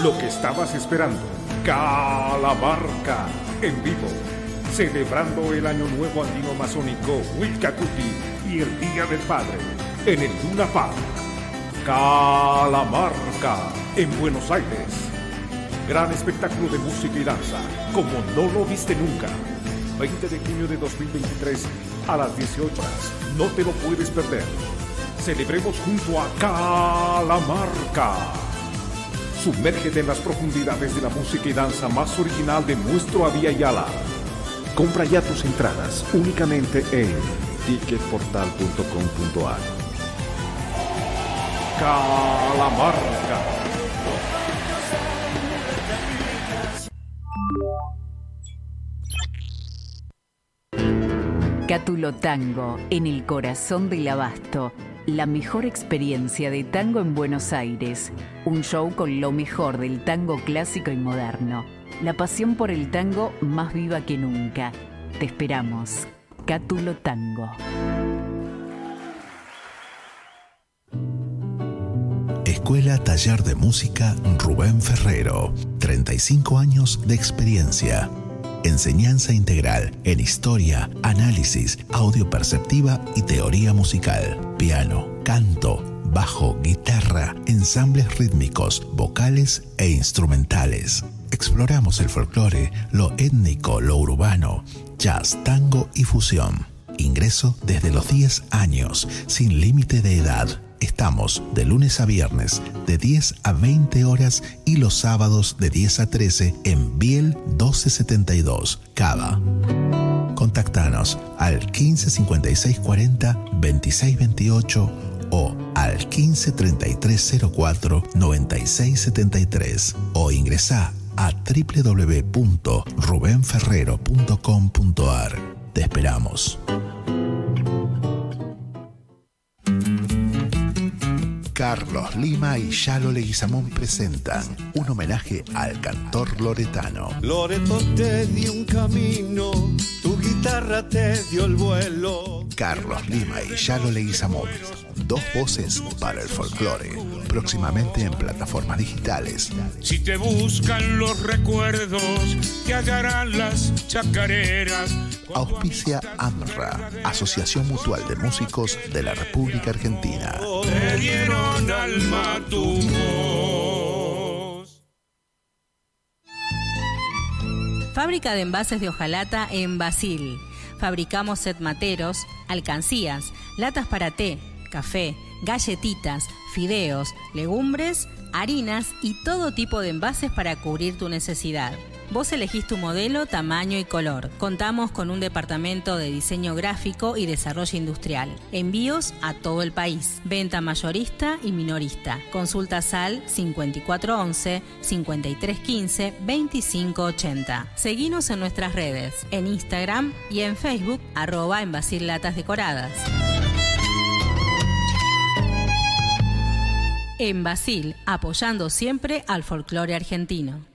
Lo que estabas esperando. Calamarca en vivo. Celebrando el Año Nuevo Andino Masónico Wilcacuti y el Día del Padre en el Luna Park. Calamarca en Buenos Aires. Gran espectáculo de música y danza, como no lo viste nunca. 20 de junio de 2023 a las 18 horas. No te lo puedes perder. Celebremos junto a Calamarca. Sumérgete en las profundidades de la música y danza más original de nuestro Avia Yala. Compra ya tus entradas únicamente en ticketportal.com.ar. Calamarca. Cátulo Tango, en el corazón del abasto. La mejor experiencia de tango en Buenos Aires. Un show con lo mejor del tango clásico y moderno. La pasión por el tango más viva que nunca. Te esperamos. Cátulo Tango. Escuela Taller de Música Rubén Ferrero. 35 años de experiencia. Enseñanza integral en historia, análisis, audio perceptiva y teoría musical. Piano, canto, bajo, guitarra, ensambles rítmicos, vocales e instrumentales. Exploramos el folclore, lo étnico, lo urbano, jazz, tango y fusión. Ingreso desde los 10 años, sin límite de edad. Estamos de lunes a viernes de 10 a 20 horas y los sábados de 10 a 13 en Biel 1272, Cava. Contactanos al 15 56 40 26 28 o al 15 33 04 96 73 o ingresa a www.rubenferrero.com.ar. Te esperamos. Carlos Lima y Yalo Leguizamón presentan un homenaje al cantor loretano. Loreto te dio un camino, tu guitarra te dio el vuelo. Carlos Lima y Yalo Leguizamón, dos voces para el folclore, próximamente en plataformas digitales. Si te buscan los recuerdos, te hallarán las chacareras. Auspicia AMRA, Asociación Mutual de Músicos de la República Argentina. Dieron alma tu voz. Fábrica de envases de hojalata en Basil. Fabricamos set materos, alcancías, latas para té, café, galletitas, fideos, legumbres, harinas y todo tipo de envases para cubrir tu necesidad. Vos elegís tu modelo, tamaño y color. Contamos con un departamento de diseño gráfico y desarrollo industrial. Envíos a todo el país. Venta mayorista y minorista. Consulta SAL 5411-5315-2580. Seguinos en nuestras redes, en Instagram y en Facebook, arroba en Latas Decoradas. En Basil, apoyando siempre al folclore argentino.